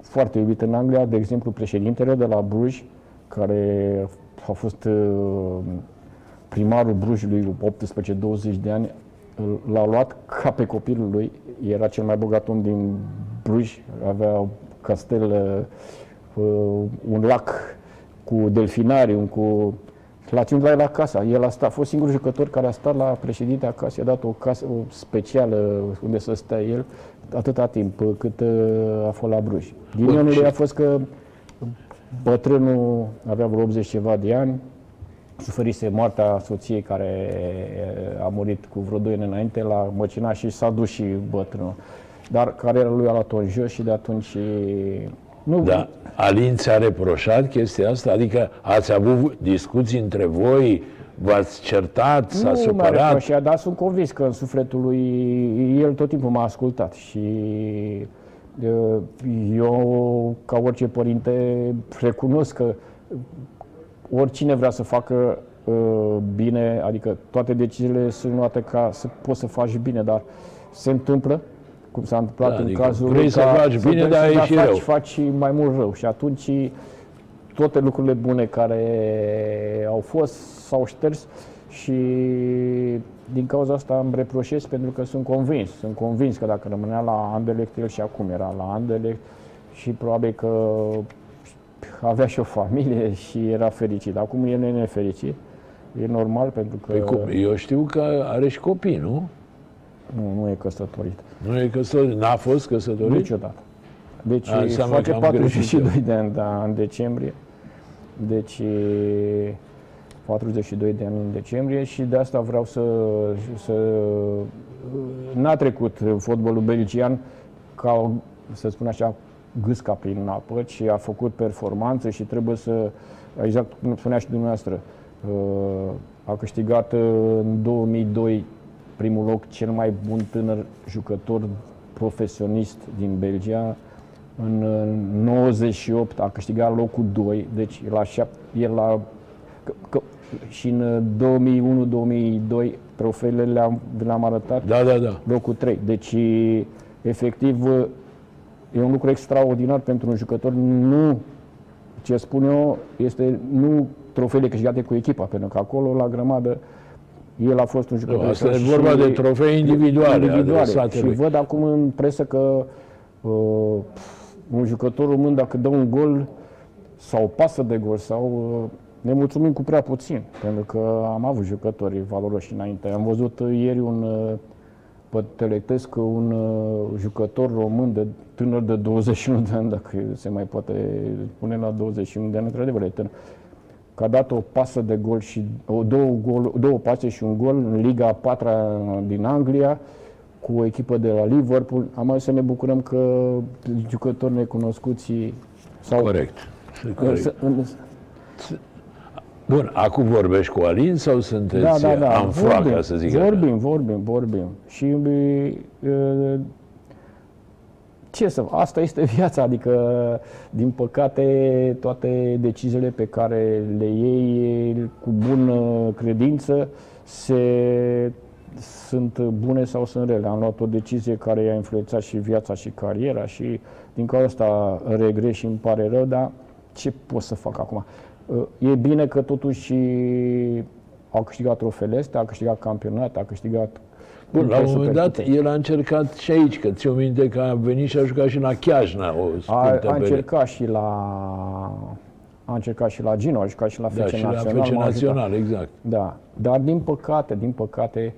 Speaker 4: foarte iubit în Anglia, de exemplu președintele de la Bruj, care a fost uh, primarul Brujului 18-20 de ani, îl- l-a luat ca pe copilul lui. Era cel mai bogat om din Bruj, avea castel, uh, un lac cu delfinarium, cu... L-a ținut la el acasă. El a, stat, a fost singurul jucător care a stat la președinte acasă, i-a dat o casă o specială unde să stea el atâta timp cât uh, a fost la Bruj. Ghinionul lui a fost că bătrânul avea vreo 80 ceva de ani, suferise moartea soției care a murit cu vreo 2 ani înainte la măcina și s-a dus și bătrânul. Dar cariera lui a luat-o în jos și de atunci nu,
Speaker 3: Da. Alin ți-a reproșat chestia asta? Adică ați avut discuții între voi, v-ați certat, s-a
Speaker 4: nu mi-a
Speaker 3: supărat?
Speaker 4: reproșat, dar sunt convins că în sufletul lui el tot timpul m-a ascultat și uh, eu, ca orice părinte, recunosc că oricine vrea să facă uh, bine, adică toate deciziile sunt luate ca să poți să faci bine, dar se întâmplă, cum s-a întâmplat
Speaker 3: Da,
Speaker 4: în
Speaker 3: adică
Speaker 4: cazul
Speaker 3: vrei
Speaker 4: lui,
Speaker 3: să
Speaker 4: ca
Speaker 3: faci bine,
Speaker 4: vrei
Speaker 3: dar
Speaker 4: să-
Speaker 3: ai și
Speaker 4: faci,
Speaker 3: rău.
Speaker 4: faci mai mult rău și atunci toate lucrurile bune care au fost s-au șters și din cauza asta îmi reproșez pentru că sunt convins, sunt convins că dacă rămânea la Anderlecht, el și acum era la Anderlecht și probabil că avea și o familie și era fericit. Acum el e nefericit. E normal pentru că
Speaker 3: Păi cum? Eu știu că are și copii, nu?
Speaker 4: nu, nu e căsătorit.
Speaker 3: Nu e căsătorit? N-a fost căsătorit?
Speaker 4: Niciodată. Deci
Speaker 3: A, înseamnă
Speaker 4: face
Speaker 3: că am
Speaker 4: 42
Speaker 3: greșit
Speaker 4: de ani da, în decembrie. Deci e 42 de ani în decembrie și de asta vreau să... să n-a trecut fotbalul belgian ca, să spun așa, gâsca prin apă, ci a făcut performanță și trebuie să, exact cum spunea și dumneavoastră, uh, a câștigat uh, în 2002 primul loc cel mai bun tânăr jucător profesionist din Belgia. În uh, 98 a câștigat locul 2, deci la șap- el la că, că, și în uh, 2001-2002 trofeele le-am, le-am arătat
Speaker 3: Da, da, da.
Speaker 4: locul 3. Deci, efectiv, e un lucru extraordinar pentru un jucător. Nu, ce spun eu, este nu trofeele câștigate cu echipa, pentru că acolo, la grămadă, el a fost un jucător.
Speaker 3: asta e
Speaker 4: și-
Speaker 3: vorba de trofee individuale
Speaker 4: individuale.
Speaker 3: adresate
Speaker 4: Și
Speaker 3: lui.
Speaker 4: văd acum în presă că uh, un jucător român, dacă dă un gol sau o pasă de gol sau uh, ne mulțumim cu prea puțin, pentru că am avut jucători valoroși înainte. Am văzut uh, ieri un, uh, pătălectesc că un uh, jucător român de tânăr de 21 de ani, dacă se mai poate pune la 21 de ani, într-adevăr e tânăr, că a dat o pasă de gol și o, două, gol, două pase și un gol în Liga a patra din Anglia cu o echipă de la Liverpool. Am mai să ne bucurăm că jucători necunoscuți sau
Speaker 3: Corect. Corect.
Speaker 4: Să- în-
Speaker 3: Bun, acum vorbești cu Alin sau sunteți
Speaker 4: da, da, da.
Speaker 3: în floacă, ca să zic așa?
Speaker 4: Vorbim, vorbim, vorbim. Și uh, ce să asta este viața, adică din păcate toate deciziile pe care le iei cu bună credință se sunt bune sau sunt rele. Am luat o decizie care i-a influențat și viața și cariera și din cauza asta regret și îmi pare rău, dar ce pot să fac acum? Uh, E bine că totuși a câștigat trofeele astea, a câștigat campionat, a câștigat
Speaker 3: Bun, la un
Speaker 4: Super
Speaker 3: moment dat
Speaker 4: Cupe.
Speaker 3: el a încercat și aici, că ți-o minte că a venit și a jucat și la Chiajna o
Speaker 4: A,
Speaker 3: scurtă
Speaker 4: a
Speaker 3: perioadă.
Speaker 4: încercat și la a încercat și la Gino, a jucat și la
Speaker 3: Da,
Speaker 4: FC
Speaker 3: și la
Speaker 4: Național.
Speaker 3: FC
Speaker 4: m-a ajutat.
Speaker 3: Național, exact.
Speaker 4: Da, dar din păcate, din păcate,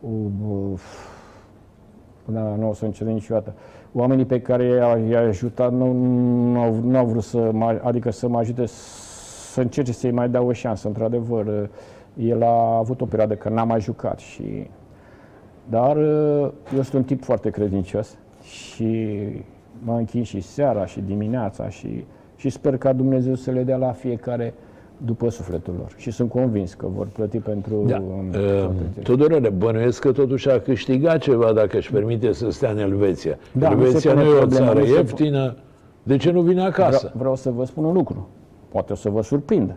Speaker 4: uh, da, nu o să încerc niciodată. Oamenii pe care i-a, i-a ajutat nu, nu, au, nu au vrut să mă, adică să mă ajute să încerce să-i mai dau o șansă. Într-adevăr, uh, el a avut o perioadă că n-a mai jucat și dar uh, eu sunt un tip foarte credincios și mă închin și seara și dimineața și, și sper ca Dumnezeu să le dea la fiecare după sufletul lor. Și sunt convins că vor plăti pentru...
Speaker 3: Da.
Speaker 4: um,
Speaker 3: Uh,
Speaker 4: toate
Speaker 3: Tudorele, bănuiesc că totuși a câștigat ceva dacă își permite să stea în Elveția.
Speaker 4: Da, nu se
Speaker 3: Elveția nu
Speaker 4: pune
Speaker 3: e o
Speaker 4: problema,
Speaker 3: țară
Speaker 4: nu se-
Speaker 3: ieftină. De ce nu vine acasă?
Speaker 4: Vreau, vreau să vă spun un lucru. Poate o să vă surprindă.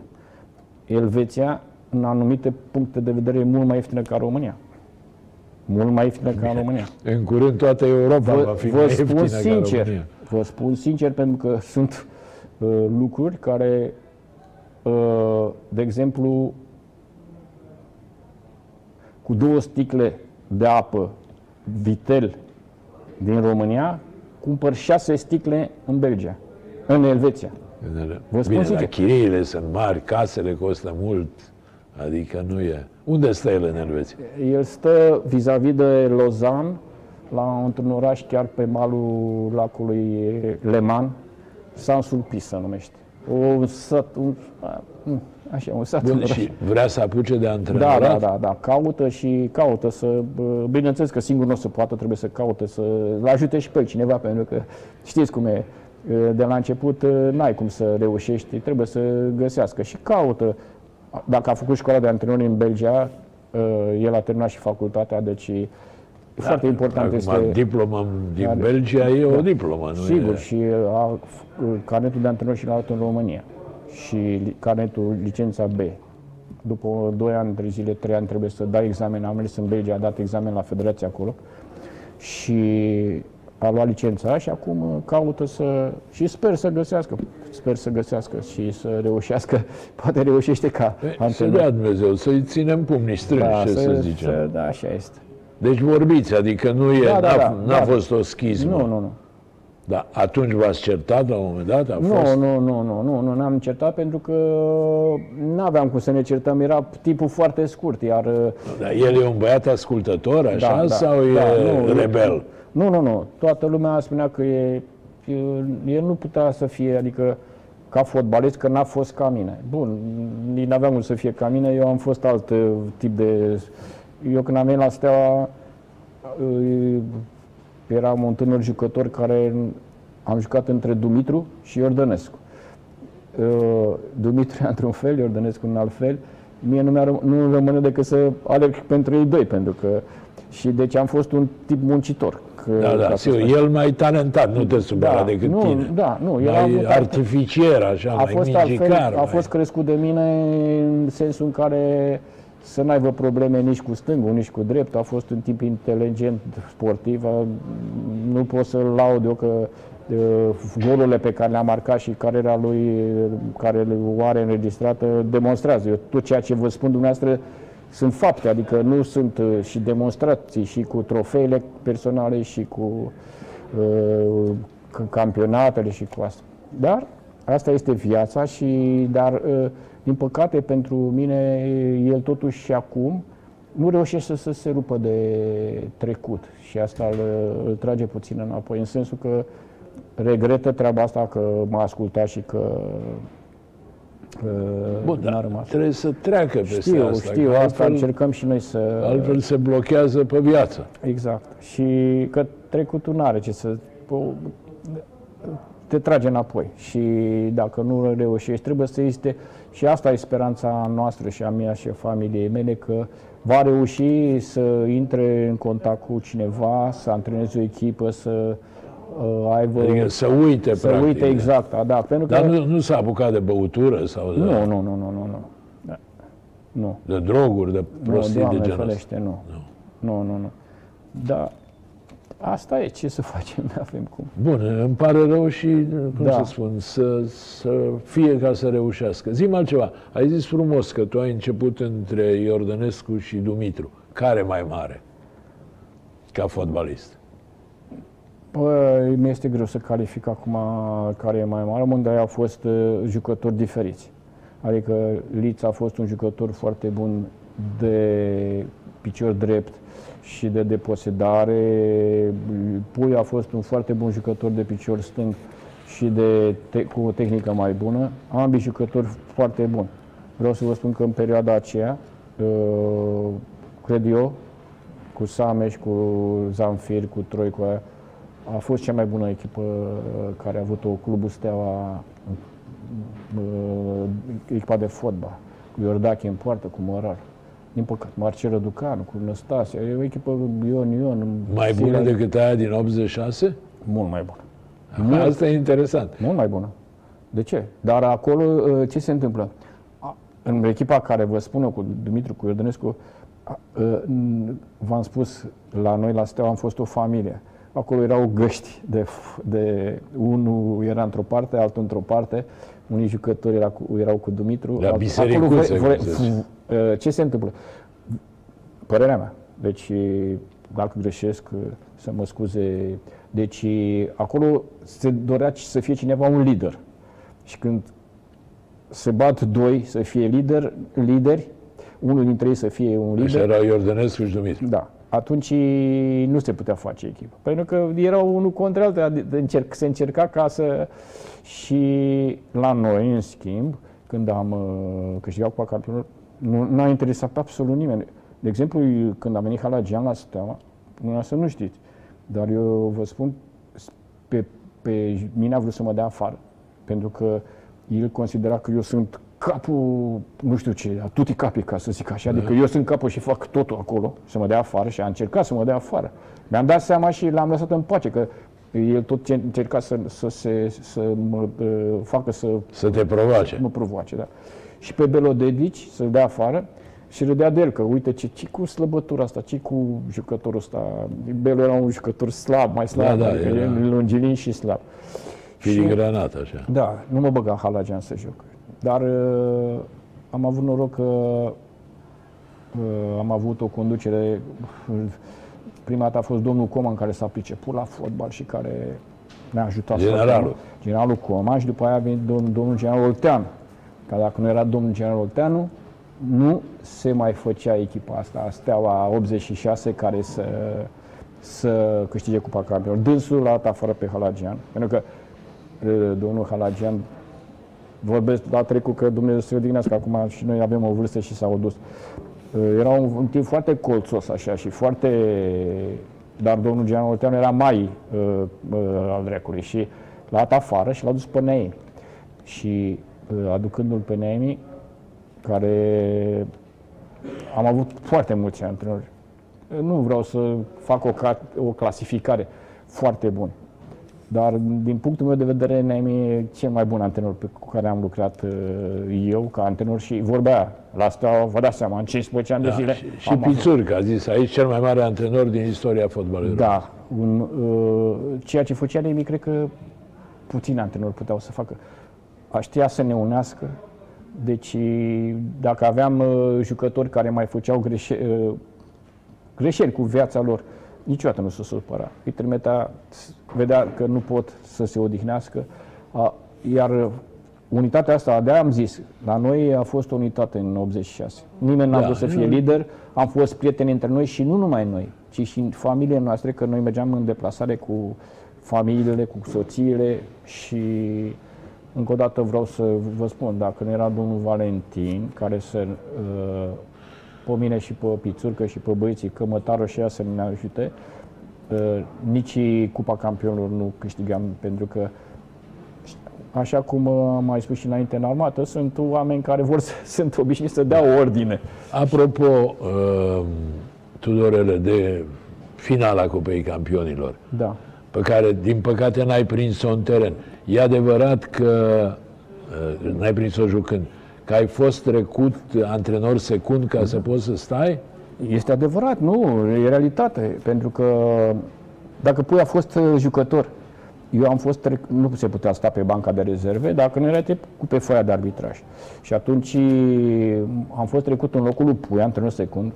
Speaker 4: Elveția, în anumite puncte de vedere, e mult mai ieftină ca România. Mult mai ieftină ca România.
Speaker 3: În curând toată Europa va
Speaker 4: Vă,
Speaker 3: fi
Speaker 4: vă
Speaker 3: mai
Speaker 4: spun
Speaker 3: ieftină ca
Speaker 4: sincer,
Speaker 3: România.
Speaker 4: vă spun sincer pentru că sunt uh, lucruri care, uh, de exemplu, cu două sticle de apă Vitel din România, cumpăr șase sticle în Belgia, în Elveția. Vă spun
Speaker 3: Bine,
Speaker 4: sincer.
Speaker 3: dar chiriile sunt mari, casele costă mult, adică nu e. Unde stă el în Elveția?
Speaker 4: El stă vis-a-vis de Lausanne, la într-un oraș chiar pe malul lacului Leman, Saint-Sulpice se numește. Un sat, un, a, m, așa, un sat, un
Speaker 3: Bun,
Speaker 4: oraș.
Speaker 3: și vrea să apuce de
Speaker 4: Da,
Speaker 3: antrenorat?
Speaker 4: da, da, da, caută și caută să, bă, bineînțeles că singur nu o să poată, trebuie să caute, să l ajute și pe el cineva, pentru că știți cum e, de la început n-ai cum să reușești, trebuie să găsească și caută. Dacă a făcut școala de antrenori în Belgia, el a terminat și facultatea, deci e foarte important
Speaker 3: Acum,
Speaker 4: este...
Speaker 3: diploma din
Speaker 4: Are-
Speaker 3: Belgia e o
Speaker 4: Da.
Speaker 3: diplomă, nu
Speaker 4: Sigur,
Speaker 3: e?
Speaker 4: și a, f- carnetul de antrenor și l-a luat în România. Și li- carnetul, licența B. După 2 ani, 3 zile, 3 ani trebuie să dai examen. Am mers în Belgia, a dat examen la federație acolo. Și a luat licența și acum uh, caută să... Și sper să găsească. Sper să găsească și să reușească. Poate reușește ca
Speaker 3: E, Să
Speaker 4: antrenor.
Speaker 3: dea Dumnezeu, să-i ținem pumnii strânși, ce să, zicem.
Speaker 4: să- da, așa este.
Speaker 3: Deci vorbiți, adică nu e,
Speaker 4: Da, da,
Speaker 3: n-a,
Speaker 4: da,
Speaker 3: n-a
Speaker 4: da.
Speaker 3: fost o schizmă.
Speaker 4: Nu, nu, nu.
Speaker 3: Dar atunci v-ați certat la un moment dat? A
Speaker 4: Nu,
Speaker 3: fost?
Speaker 4: nu, nu, nu, nu, nu, n-am certat pentru că nu aveam cum să ne certăm, era tipul foarte scurt, iar...
Speaker 3: Dar el e un băiat ascultător, așa,
Speaker 4: Da, da,
Speaker 3: sau
Speaker 4: da,
Speaker 3: e
Speaker 4: nu,
Speaker 3: rebel?
Speaker 4: Nu, nu, nu, toată lumea spunea că e, el nu putea să fie, adică ca fotbalist, că n-a fost ca mine. Bun, nici n-aveam cum să fie ca mine, eu am fost alt uh, tip de... Eu când am venit la Steaua, uh, eram un tânăr jucător care am jucat între Dumitru și Iordănescu. Uh, Dumitru e într-un fel, Iordănescu în alt fel. Mie nu, mi-a răm- nu rămâne decât să alerg pentru ei doi, pentru că... Și deci am fost un tip muncitor. Că,
Speaker 3: Da, da,
Speaker 4: ca să
Speaker 3: sigur,
Speaker 4: spun.
Speaker 3: el mai talentat, nu te supăra
Speaker 4: Da,
Speaker 3: decât
Speaker 4: nu,
Speaker 3: tine.
Speaker 4: da, nu, el a
Speaker 3: mai
Speaker 4: avut
Speaker 3: artificier, așa,
Speaker 4: a
Speaker 3: mai
Speaker 4: fost altfel,
Speaker 3: mingicar.
Speaker 4: a
Speaker 3: mai-
Speaker 4: fost crescut de mine în sensul în care să n-aibă probleme nici cu stângul, nici cu dreptul. A fost un tip inteligent, sportiv. A- Nu pot să-l laud eu că uh, golurile pe care le-a marcat și cariera lui, care o are înregistrată, demonstrează. Eu, tot ceea ce vă spun dumneavoastră sunt fapte, adică nu sunt uh, și demonstrații și cu trofeele personale și cu uh, c- campionatele și cu asta. Dar asta este viața și, dar uh, din păcate pentru mine el totuși și acum nu reușește să se rupă de trecut și asta îl, îl trage puțin înapoi, în sensul că regretă treaba asta că m-a ascultat și că
Speaker 3: Bun,
Speaker 4: n-a
Speaker 3: dar
Speaker 4: rămas.
Speaker 3: trebuie să treacă peste
Speaker 4: Știu,
Speaker 3: asta.
Speaker 4: știu,
Speaker 3: că
Speaker 4: asta
Speaker 3: altfel,
Speaker 4: încercăm și noi să...
Speaker 3: altfel se blochează pe viață.
Speaker 4: Exact. Și că trecutul nu are ce să... te trage înapoi și dacă nu reușești, trebuie să existe și asta e speranța noastră și a mea și a familiei mele că va reuși să intre în contact cu cineva, să antreneze o echipă, să uh, aibă...
Speaker 3: Adică să uite,
Speaker 4: să
Speaker 3: practic.
Speaker 4: uite exact, da, da, pentru că...
Speaker 3: Dar nu, nu s-a apucat de băutură sau de,
Speaker 4: nu, nu, nu, nu, nu, nu. Da. Nu.
Speaker 3: de droguri, de
Speaker 4: Nu,
Speaker 3: prostii de
Speaker 4: Doamne
Speaker 3: genul ăsta.
Speaker 4: ferește, nu. Nu, nu, nu. Dar asta e, ce să facem, nu avem cum.
Speaker 3: Bun, îmi pare rău și, cum
Speaker 4: Da.
Speaker 3: să spun, să, să fie ca să reușească. Zi altceva. Ai zis frumos că tu ai început între Iordănescu și Dumitru. Care mai mare? Ca fotbalist.
Speaker 4: Bă, mi este greu să calific acum care e mai mare. Amândoi au fost uh, jucători diferiți. Adică Liț a fost un jucător foarte bun de picior drept și de deposedare. Pui a fost un foarte bun jucător de picior stâng și de te- cu o tehnică mai bună. Ambii jucători foarte buni. Vreau să vă spun că în perioada aceea, uh, cred eu, cu Sameș, cu Zamfir, cu Troicu, aia, a fost cea mai bună echipă uh, care a avut-o clubul Steaua, uh, echipa de fotbal, cu Iordache în poartă, cu Mărar. Din păcate, Marcel Răducanu, cu Năstase, e o echipă Ion Ion.
Speaker 3: Mai
Speaker 4: Sila-
Speaker 3: bună decât aia din 86?
Speaker 4: Mult mai bună.
Speaker 3: Asta e interesant.
Speaker 4: Mult mai bună. De ce? Dar acolo uh, ce se întâmplă? A- În echipa care vă spun eu cu Dumitru, cu Iordănescu, a- uh, n- v-am spus, la noi la Steaua am fost o familie. Acolo erau găști de, f- de unul era într-o parte, altul într-o parte, unii jucători era cu, erau cu Dumitru.
Speaker 3: La
Speaker 4: alt-
Speaker 3: bisericuțe,
Speaker 4: acolo,
Speaker 3: cum se zice.
Speaker 4: uh, ce se întâmplă? Părerea mea. Deci, dacă greșesc, să mă scuze. Deci, acolo se dorea să fie cineva un lider. Și când se bat doi să fie lider, lideri, unul dintre ei să fie un
Speaker 3: Așa
Speaker 4: lider,
Speaker 3: erau Iordănescu și Dumitru.
Speaker 4: da, atunci nu se putea face echipă. Pentru că erau unul contra altul, adică încerc, se încerca ca să... Și la noi, în schimb, când am uh, câștigat Cupa Campionilor, nu n-a interesat absolut nimeni. De exemplu, când a venit Halagian la Steaua, să nu știți, dar eu vă spun, pe, pe mine a vrut să mă dea afară. Pentru că el considera că eu sunt capul, nu știu ce, a tuti capii, ca să zic așa. Adică eu sunt capul și fac totul acolo, să mă dea afară și a încercat să mă dea afară. Mi-am dat seama și l-am lăsat în pace, că el tot ce încerca să, să, se, să mă uh, facă să
Speaker 3: Să te provoace.
Speaker 4: mă provoace, da. Și pe Belo Dedici să-l dea afară și râdea de el, că uite ce, ce cu slăbătura asta, ce cu jucătorul ăsta. Belo era un jucător slab, mai slab,
Speaker 3: Da, da,
Speaker 4: adică
Speaker 3: era.
Speaker 4: e longilin și slab.
Speaker 3: Filigranat, așa.
Speaker 4: Da, nu mă băga Halagian să joc. Dar uh, am avut noroc că uh, am avut o conducere. Prima dată a fost domnul Coman care s-a priceput la fotbal și care ne-a ajutat.
Speaker 3: Generalul.
Speaker 4: foarte mult. Generalul Coman și după aia a venit domnul, domnul general Olteanu. Că dacă nu era domnul general Olteanu, nu se mai făcea echipa asta, Steaua 86, care să, să câștige Cupa Campionilor. Dânsul l-a dat afară pe Halagian, pentru că uh, domnul Halagian vorbesc la trecut că Dumnezeu să se odihnească, acum și noi avem o vârstă și s-au dus. Uh, Era un, un timp foarte colțos așa și foarte... Dar domnul Gian Olteanu era mai uh, uh, al drecului și l-a dat afară și l-a dus pe Neemi. Și uh, aducându-l pe Neemi, care am avut foarte mulți antrenori. Nu vreau să fac o, ca- o clasificare foarte bună. Dar din punctul meu de vedere, Neemi e cel mai bun antrenor pe cu care am lucrat uh, eu ca antrenor și vorbea la asta, vă dați seama, în 15 ani de
Speaker 3: Da,
Speaker 4: zile.
Speaker 3: și, și
Speaker 4: am avut-
Speaker 3: Pițurcă a zis aici cel mai mare antrenor din istoria fotbalului.
Speaker 4: Da, un, uh, ceea ce făcea Neemi, cred că puțini antrenori puteau să facă. Aș știa să ne unească, deci dacă aveam uh, jucători care mai făceau greșe, uh, greșeli cu viața lor, niciodată nu se supăra. Îi trimitea, vedea că nu pot să se odihnească, a, iar unitatea asta, de am zis, la noi a fost o unitate în 86. Nimeni n-a
Speaker 3: Da,
Speaker 4: vrut să fie
Speaker 3: nu.
Speaker 4: lider, am fost prieteni între noi și nu numai noi, ci și în familiile noastre, că noi mergeam în deplasare cu familiile, cu soțiile și încă o dată vreau să vă spun, dacă nu era domnul Valentin, care să uh, pe mine și pe Pițurcă și pe băieții cămătară și ea să ne ajute, uh, nici Cupa Campionilor nu câștigam, pentru că Așa cum uh, am mai spus și înainte în armată, sunt oameni care vor să, sunt obișnuiți să dea ordine.
Speaker 3: Apropo, uh, Tudorele, de finala Cupei Campionilor,
Speaker 4: Da.
Speaker 3: Pe care, din păcate, n-ai prins-o în teren. E adevărat că uh, n-ai prins-o jucând, că ai fost trecut antrenor secund ca să poți să stai?
Speaker 4: Este adevărat, nu, e realitate, pentru că dacă pui a fost uh, jucător, eu am fost, trec- nu se putea sta pe banca de rezerve, dacă nu era cu pe foaia de arbitraj. Și atunci am fost trecut în locul lui Pui, antrenor secund,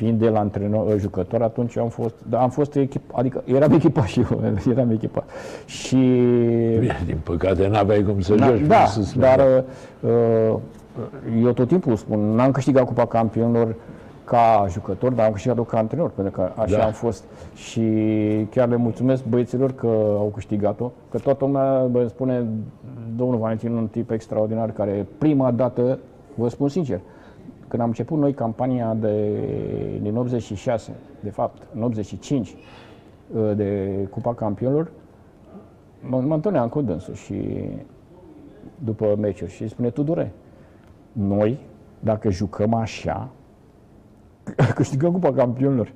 Speaker 4: fiind de la antrenor, jucător, atunci am fost, da, am fost echip, adică eram echipa și eu, eram echipa. Și
Speaker 3: Bine, din păcate n-aveai cum să
Speaker 4: Da,
Speaker 3: joci.
Speaker 4: da,
Speaker 3: să spun.
Speaker 4: dar uh, eu tot timpul spun, n-am câștigat Cupa Campionilor ca jucător, dar am câștigat-o ca antrenor, pentru că așa
Speaker 3: Da.
Speaker 4: am fost. Și chiar le mulțumesc băieților că au câștigat-o, că toată lumea bă, spune, domnul Valentin, un tip extraordinar, care prima dată, vă spun sincer, când am început noi campania de, din 86, de fapt, în 85, uh, de Cupa Campionilor, mă, mă întâlneam cu dânsul și după meciuri și spune Tudore, noi, dacă jucăm așa, câștigăm Cupa Campionilor.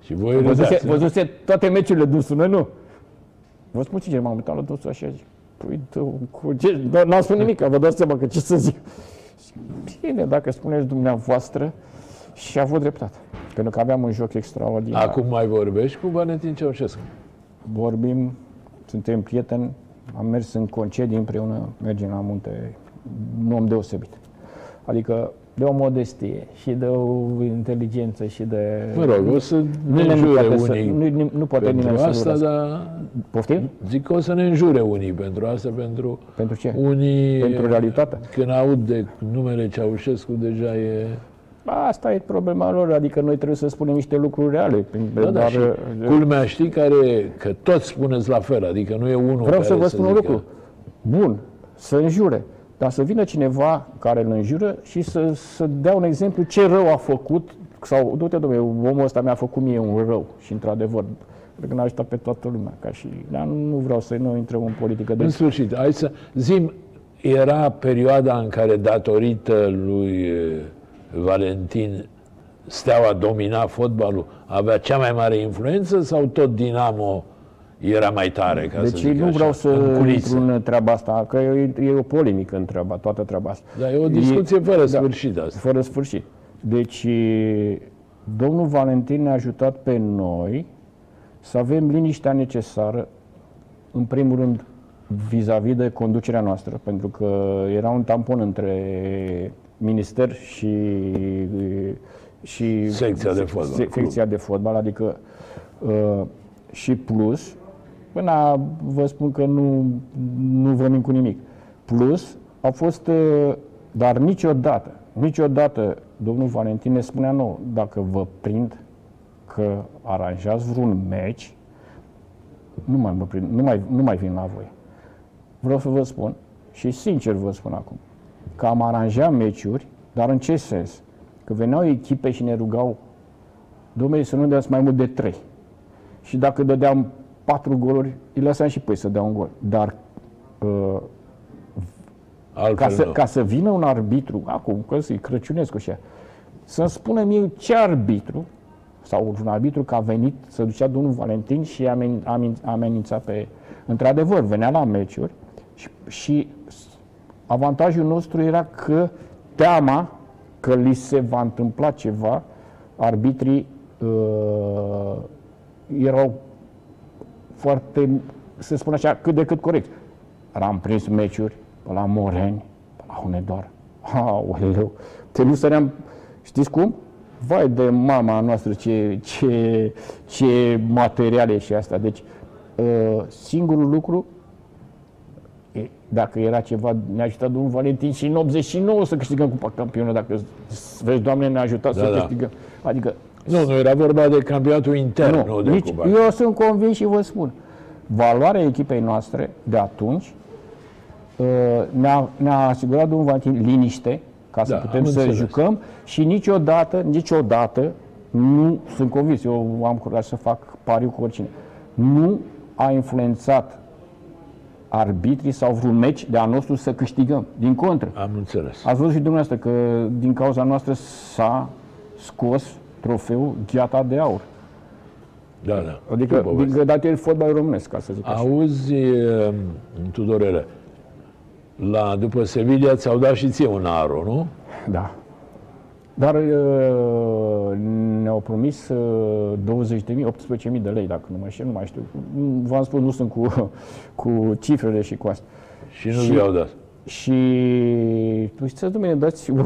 Speaker 3: Și voi
Speaker 4: Văzuse,
Speaker 3: râdeați, da?
Speaker 4: văzuse toate meciurile dânsul, noi nu. Vă spun sincer, m-am uitat la dânsul așa zic, păi, tu, cu ce? N- N-am spus nimic, vă dați seama că ce să zic. Bine, dacă spuneți dumneavoastră, și a avut dreptate. Pentru că aveam un joc extraordinar.
Speaker 3: Acum mai vorbești cu Valentin Ceaușescu.
Speaker 4: vorbim, suntem prieteni, am mers în concedii împreună, mergem la munte, un om deosebit. Adică de o modestie și de o inteligență și de...
Speaker 3: Mă rog, o să ne
Speaker 4: Nimeni nu
Speaker 3: înjure
Speaker 4: poate, să,
Speaker 3: unii
Speaker 4: nu, nu, nu poate
Speaker 3: pentru
Speaker 4: nimeni să
Speaker 3: asta,
Speaker 4: asta,
Speaker 3: dar
Speaker 4: Poftim?
Speaker 3: zic că o să ne înjure unii pentru asta, pentru
Speaker 4: Pentru ce?
Speaker 3: unii...
Speaker 4: Pentru realitate.
Speaker 3: Când aud de numele Ceaușescu, deja e...
Speaker 4: Asta e problema lor, adică noi trebuie să spunem niște lucruri reale.
Speaker 3: Da, da,
Speaker 4: dar,
Speaker 3: și culmea știi care, că toți spuneți la fel, adică nu e unul
Speaker 4: Vreau
Speaker 3: care
Speaker 4: să vă spun un
Speaker 3: zică-
Speaker 4: lucru. Bun, să înjure. Dar să vină cineva care îl înjură și să, să dea un exemplu ce rău a făcut sau, du-te, domnule, omul ăsta mi-a făcut mie un rău și, într-adevăr, cred că n-a ajutat pe toată lumea. Ca și, dar nu vreau să nu intrăm în politică.
Speaker 3: În
Speaker 4: Deci,
Speaker 3: sfârșit, hai să zim, era perioada în care, datorită lui eh, Valentin, Steaua domina fotbalul, avea cea mai mare influență sau tot Dinamo era mai tare, ca să
Speaker 4: deci
Speaker 3: zic
Speaker 4: nu
Speaker 3: așa,
Speaker 4: vreau să
Speaker 3: în culise?
Speaker 4: intru în treaba asta, că e, e o polemică în treaba, toată treaba asta.
Speaker 3: Dar e o discuție fără
Speaker 4: da.
Speaker 3: sfârșit asta.
Speaker 4: Fără sfârșit. Deci, domnul Valentin ne-a ajutat pe noi să avem liniștea necesară, în primul rând, vis-a-vis de conducerea noastră, pentru că era un tampon între minister și, și
Speaker 3: Secția de fotbal, club.
Speaker 4: secția de fotbal, adică uh, și plus, până vă spun că nu, nu vă mint cu nimic. Plus, a fost, uh, dar niciodată, niciodată domnul Valentin ne spunea nou, dacă vă prind că aranjați vreun meci, nu mai, mă prind, nu, mai, nu mai vin la voi. Vreau să vă spun, și sincer vă spun acum, că am aranjat meciuri, dar în ce sens? Că veneau echipe și ne rugau, domnule, să nu dați mai mult de trei. Și dacă dădeam patru goluri, îi lăsam și pe ei să dea un gol. Dar uh,
Speaker 3: Altfel
Speaker 4: ca să,
Speaker 3: nu.
Speaker 4: ca să vină un arbitru, acum, că să-i Crăciunescu și să-mi spună mie ce arbitru, sau un arbitru că a venit să ducea domnul Valentin și a amen- a amen- a amenințat pe... Într-adevăr, venea la meciuri și, și avantajul nostru era că teama că li se va întâmpla ceva, arbitrii uh, erau foarte, să spun așa, cât de cât corect. Dar am prins meciuri pe la Moreni, pe la Hunedoar. Aoleu, te nu săream, știți cum? Vai de mama noastră ce, ce, ce materiale și asta. Deci, uh, singurul lucru, E, Dacă era ceva, ne-a ajutat domnul Valentin și în 89 să câștigăm Cupa Campionă, dacă vezi, Doamne, ne-a ajutat
Speaker 3: Da,
Speaker 4: să
Speaker 3: da.
Speaker 4: câștigăm. Adică,
Speaker 3: Nu, nu era vorba de campionatul intern, nu,
Speaker 4: nu,
Speaker 3: de
Speaker 4: nici,
Speaker 3: Cupa.
Speaker 4: eu sunt convins și vă spun, valoarea echipei noastre de atunci uh, ne-a, ne-a asigurat domnul Valentin liniște ca să
Speaker 3: Da,
Speaker 4: putem
Speaker 3: am
Speaker 4: să
Speaker 3: înțeles.
Speaker 4: jucăm și niciodată, niciodată, nu sunt convins, eu am curaj să fac pariu cu oricine, nu a influențat arbitrii sau vreun meci de a nostru să câștigăm. Din contră,
Speaker 3: Am înțeles.
Speaker 4: Ați văzut și dumneavoastră că din cauza noastră s-a scos trofeul Gheata de Aur.
Speaker 3: Da, da.
Speaker 4: Adică
Speaker 3: Tu povesti.
Speaker 4: din datorită fotbalului românesc, ca să zic așa.
Speaker 3: Auzi, eh, Tudorele, la, după Sevilla ți-au dat și ție un aro, nu?
Speaker 4: Da. Dar uh, ne-au promis uh, 20.000, 18.000 de lei, dacă nu mai știu, nu mai știu. V-am spus, nu sunt cu, cu cifrele și cu asta.
Speaker 3: Și nu
Speaker 4: Și-
Speaker 3: vi-au dat.
Speaker 4: Și tu știi, domnule, dați 18.000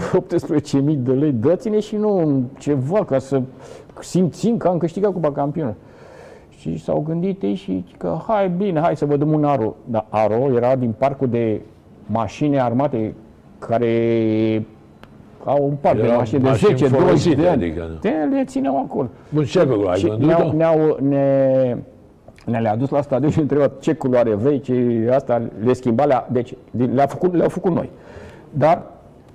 Speaker 4: de lei, dați-ne și nouă ceva ca să simțim că am câștigat Cupa Campionă. Și s-au gândit ei și că hai bine, hai să vă dăm un aro. Dar aro era din parcul de mașini armate care au un parc de
Speaker 3: Erau
Speaker 4: mașini de
Speaker 3: mașini
Speaker 4: 10, 20
Speaker 3: folosite,
Speaker 4: de ani.
Speaker 3: adică, nu.
Speaker 4: Te le țineau acolo.
Speaker 3: Bun, ce ai făcut? Ai
Speaker 4: Și
Speaker 3: vândut-o?
Speaker 4: ne-au, ne-au, ne, ne le-a dus la stadion și întrebat ce culoare vrei, ce asta le schimba, le-a, deci le-a făcut, le-au făcut noi. Dar,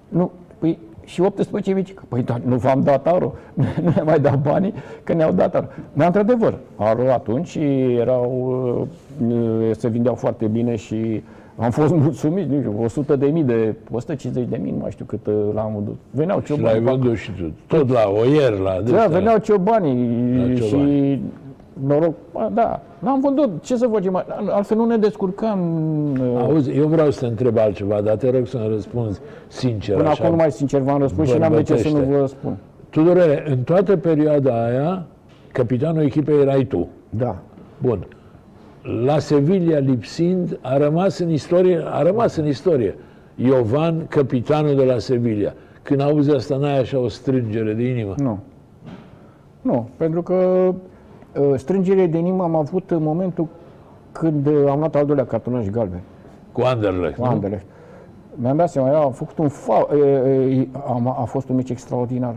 Speaker 4: nu, păi, și 18 mici, păi da, nu v-am dat aro, nu ne-am mai dat banii, că ne-au dat aro. Dar, într-adevăr, aro atunci erau, uh, se vindeau foarte bine și am fost mulțumiți, nu știu, 100 de mii de, 150 de mii, nu mai știu cât uh, l-am vândut. Veneau
Speaker 3: Și l-ai
Speaker 4: ciobani.
Speaker 3: vândut și tu. Tot la oier, la...
Speaker 4: Da,
Speaker 3: de-astea.
Speaker 4: veneau ciobanii
Speaker 3: La
Speaker 4: și
Speaker 3: ciobani.
Speaker 4: Noroc, a, da, l-am vândut, ce să facem, altfel nu ne descurcăm. uh,
Speaker 3: Auzi, eu vreau să te întreb altceva, dar te rog să-mi răspunzi sincer.
Speaker 4: Până
Speaker 3: așa.
Speaker 4: acum, mai sincer, v-am răspuns și n-am de ce să nu
Speaker 3: bărbătește.
Speaker 4: vă spun.
Speaker 3: Tudorele, în toată perioada aia, capitanul echipei erai tu.
Speaker 4: Da.
Speaker 3: Bun. La Sevilla lipsind, a rămas în istorie, a rămas în istorie. Iovan, capitanul de la Sevilla. Când auzi asta, n-ai așa o strângere de inimă?
Speaker 4: Nu. Nu, pentru că uh, strângere de inimă am avut în momentul când uh, am luat al doilea cartonaj galben.
Speaker 3: Cu Anderlecht,
Speaker 4: cu
Speaker 3: nu?
Speaker 4: Anderlecht. Mi-am dat seama, eu am făcut un faul, a, a fost un meci extraordinar.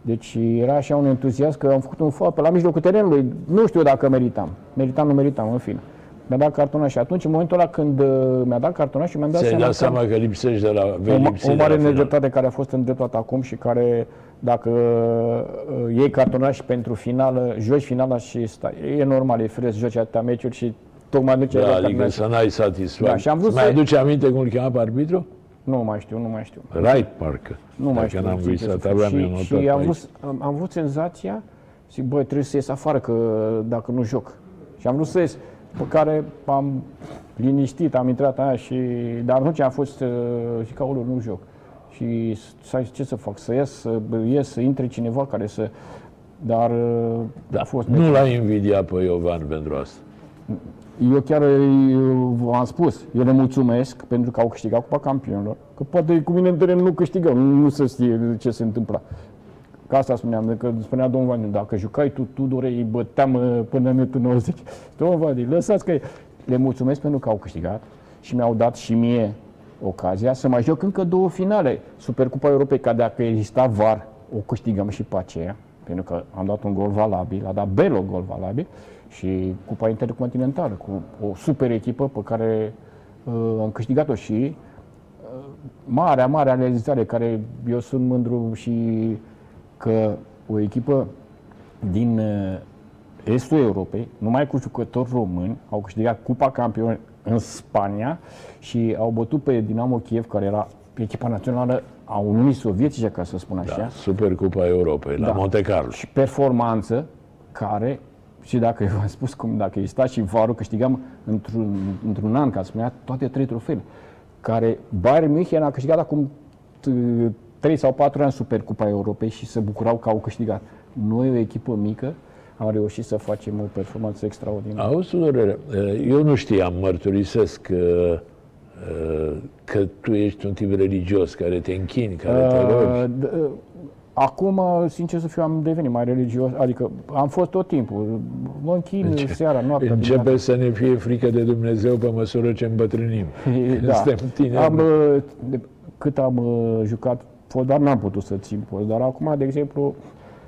Speaker 4: Deci era așa un entuziasm că am făcut un faul pe la mijlocul terenului. Nu știu dacă meritam. Meritam, nu meritam, în fine. Mi-a dat cartonaj și atunci, în momentul ăla când uh, mi-a dat cartonaj și mi-am dat
Speaker 3: Ți-ai
Speaker 4: seama,
Speaker 3: dat seama că lipsești de la... vei
Speaker 4: o, ma-
Speaker 3: lipsi
Speaker 4: o
Speaker 3: de
Speaker 4: mare
Speaker 3: la final.
Speaker 4: nedreptate care a fost îndreptată acum și care, dacă uh, iei cartonaj pentru finală, joci finala și stai. E normal, e firesc, joci atâtea meciuri și tocmai nu ce
Speaker 3: Da, adică să n-ai satisfacție.
Speaker 4: Da, și am vrut
Speaker 3: Îți mai
Speaker 4: să-
Speaker 3: aduce aminte cum îl chema pe arbitru?
Speaker 4: Nu mai știu, nu mai știu.
Speaker 3: Right, parcă.
Speaker 4: Nu mai
Speaker 3: Dacă
Speaker 4: știu.
Speaker 3: n-am
Speaker 4: sincer să
Speaker 3: visat,
Speaker 4: fiu.
Speaker 3: aveam eu
Speaker 4: și,
Speaker 3: notat
Speaker 4: și
Speaker 3: pe
Speaker 4: am,
Speaker 3: aici.
Speaker 4: vrut, am, am vrut senzația, zic, băi, trebuie să ies afară, că dacă nu joc. Și am vrut să ies, pe care am liniștit, am intrat aia și... Dar atunci am fost, uh, zic, aoleu, nu joc. Și să ce să fac, să ies, să ies, să intre cineva care să... Dar uh,
Speaker 3: Da.
Speaker 4: a fost...
Speaker 3: Nu l-ai invidiat pe Iovan pentru asta.
Speaker 4: Eu chiar îi- v-am spus, eu le mulțumesc pentru că au câștigat Cupa Campionilor, că poate cu mine în teren nu câștigăm, nu se știe ce se întâmpla. Ca asta spuneam, că spunea domnul Vani, dacă jucai tu, Tudore, îi băteam uh, până în minutul 90. Domnul Vani, lăsați că le mulțumesc pentru că au câștigat și mi-au dat și mie ocazia să mai joc încă două finale. Supercupa Europei, ca dacă exista VAR, o câștigăm și pe aceea, pentru că am dat un gol valabil, a dat Belo gol valabil și Cupa Intercontinentală, cu o super echipă pe care uh, am câștigat-o și marea, marea realizare care eu sunt mândru și că o echipă din uh, estul Europei, numai cu jucători români, au câștigat Cupa Campioni în Spania și au bătut pe Dinamo Kiev, care era echipa națională a Uniunii Sovietice, ca să spun așa
Speaker 3: Da, Supercupa Europei, la
Speaker 4: Da.
Speaker 3: Monte Carlo.
Speaker 4: și performanță care, și dacă eu v-am spus cum, dacă exista și varul, câștigam într-un, într-un an, ca să spunea, toate trei trofeele, care Bayern München a câștigat acum t- 3 sau 4 ani Supercupa Europei și se bucurau că au câștigat. Noi, o echipă mică, am reușit să facem o performanță extraordinară.
Speaker 3: Auzi, Tudorele, eu nu știam, mărturisesc că, că tu ești un tip religios, care te închini, care te rogi.
Speaker 4: Uh, d- uh, Acum, sincer să fiu, am devenit mai religios, adică am fost tot timpul. Mă închin
Speaker 3: Înce-
Speaker 4: seara, noaptea,
Speaker 3: Începe
Speaker 4: dimineața.
Speaker 3: să ne fie frică de Dumnezeu pe măsură ce îmbătrânim. Când
Speaker 4: Da.
Speaker 3: suntem tineri.
Speaker 4: Am, uh, de, cât am uh, jucat fotbal, n-am putut să țin post, dar acum, de exemplu,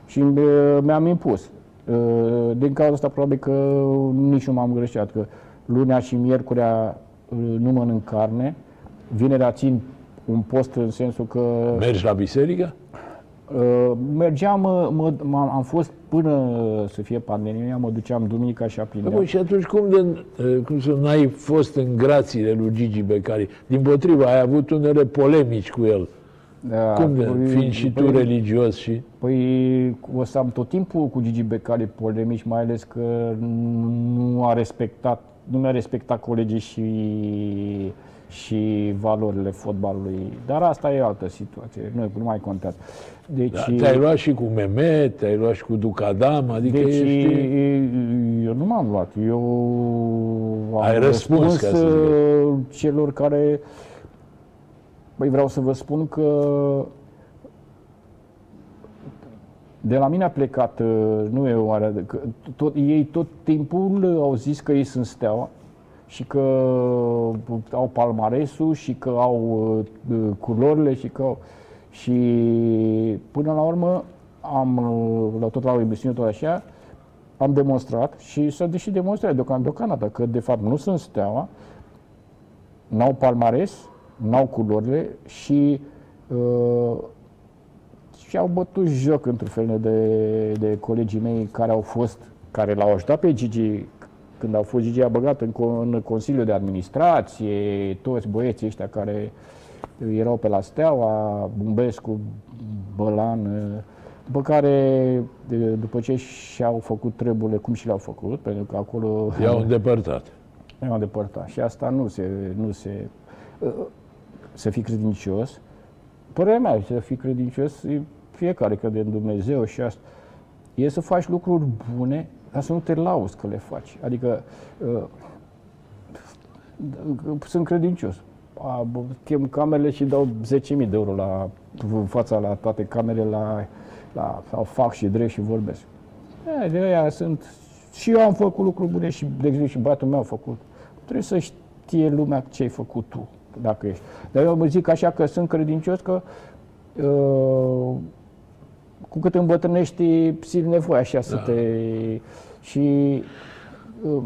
Speaker 4: și uh, mi-am impus. Uh, Din cauza asta, probabil că nici nu m-am greșit, că lunea și miercurea uh, nu mănânc carne, vinerea țin un post în sensul că
Speaker 3: Mergi la biserică?
Speaker 4: Uh, mergeam, uh, mă, m-am, am fost până să fie pandemia, mă duceam duminica și
Speaker 3: Da,
Speaker 4: aprindeam.
Speaker 3: bă, și atunci cum, de, eh, cum să n-ai fost în grațiile lui Gigi Becali? Din potriva, ai avut unele polemici cu el.
Speaker 4: Da,
Speaker 3: cum de,
Speaker 4: păi-
Speaker 3: fiind și tu
Speaker 4: păi-
Speaker 3: religios și...
Speaker 4: Păi o să am tot timpul cu Gigi Becali polemici, mai ales că nu a respectat, nu mi-a respectat colegii și, și valorile fotbalului. Dar asta e altă situație, nu, nu mai contează. Deci,
Speaker 3: Da, te-ai luat și cu Mehmet, te-ai luat și cu Ducadam, adică
Speaker 4: deci
Speaker 3: ești...
Speaker 4: eu nu m-am luat, eu am
Speaker 3: Ai răspuns, ca să zic
Speaker 4: uh, celor care... Păi vreau să vă spun că de la mine a plecat, uh, nu e oare, că tot, ei tot timpul au zis că ei sunt steaua și că au palmaresul și că au uh, culorile și că au... Și până la urmă am, uh, la tot la o emisiune tot așa, am demonstrat și s-a deși demonstrat deocamdată, deocamdată că de fapt nu sunt steaua, n-au palmares, n-au culorile și uh, și-au bătut joc într-un fel de, de colegii mei care au fost, care l-au ajutat pe Gigi când au fost Gigi a băgat în, co- în Consiliul de Administrație, toți băieții ăștia care erau pe la Steaua, Bumbescu, Bălan, după care, de- după ce și-au făcut treburile, cum și le-au făcut, pentru că acolo
Speaker 3: I-au îndepărtat.
Speaker 4: ne-am depărtat. Și asta nu se, nu se, uh, să fii credincios. Părerea mea, să fii credincios, e fiecare crede în Dumnezeu și asta. E să faci lucruri bune, dar să nu te lauzi că le faci. Adică, uh, sunt credincios. A, bă, chem camerele și dau 10.000 de euro la în fața la toate camerele, la, la, sau fac și drept și vorbesc. E, de aia sunt... Și eu am făcut lucruri bune și, de exemplu, și băiatul meu a făcut. Trebuie să știe lumea ce ai făcut tu, dacă ești. Dar eu mă zic așa că sunt credincios că uh, cu cât îmbătrânești, simți nevoia așa să te... Și uh,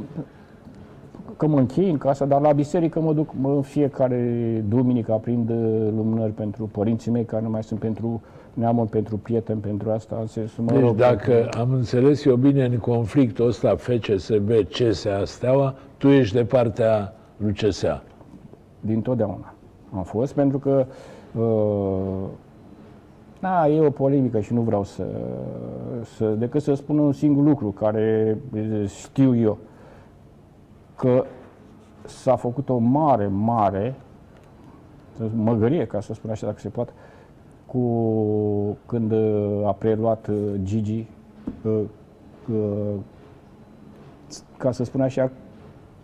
Speaker 4: că mă închei în casa, dar la biserică mă duc mă, în fiecare duminică aprind uh, lumânări pentru părinții mei care nu mai sunt pentru neamul, pentru prieteni, pentru asta, în sensul, mă
Speaker 3: Deci
Speaker 4: rog,
Speaker 3: dacă am înțeles eu bine în conflictul ăsta FCSB, CSA, Steaua, tu ești de partea lui CSA.
Speaker 4: din totdeauna am fost, pentru că uh, da, e o polemică și nu vreau să, să decât să spun un singur lucru care eh, știu eu, că s-a făcut o mare, mare măgărie, ca să spun așa, dacă se poate, cu când uh, a preluat uh, Gigi, uh, uh, ca să spun așa,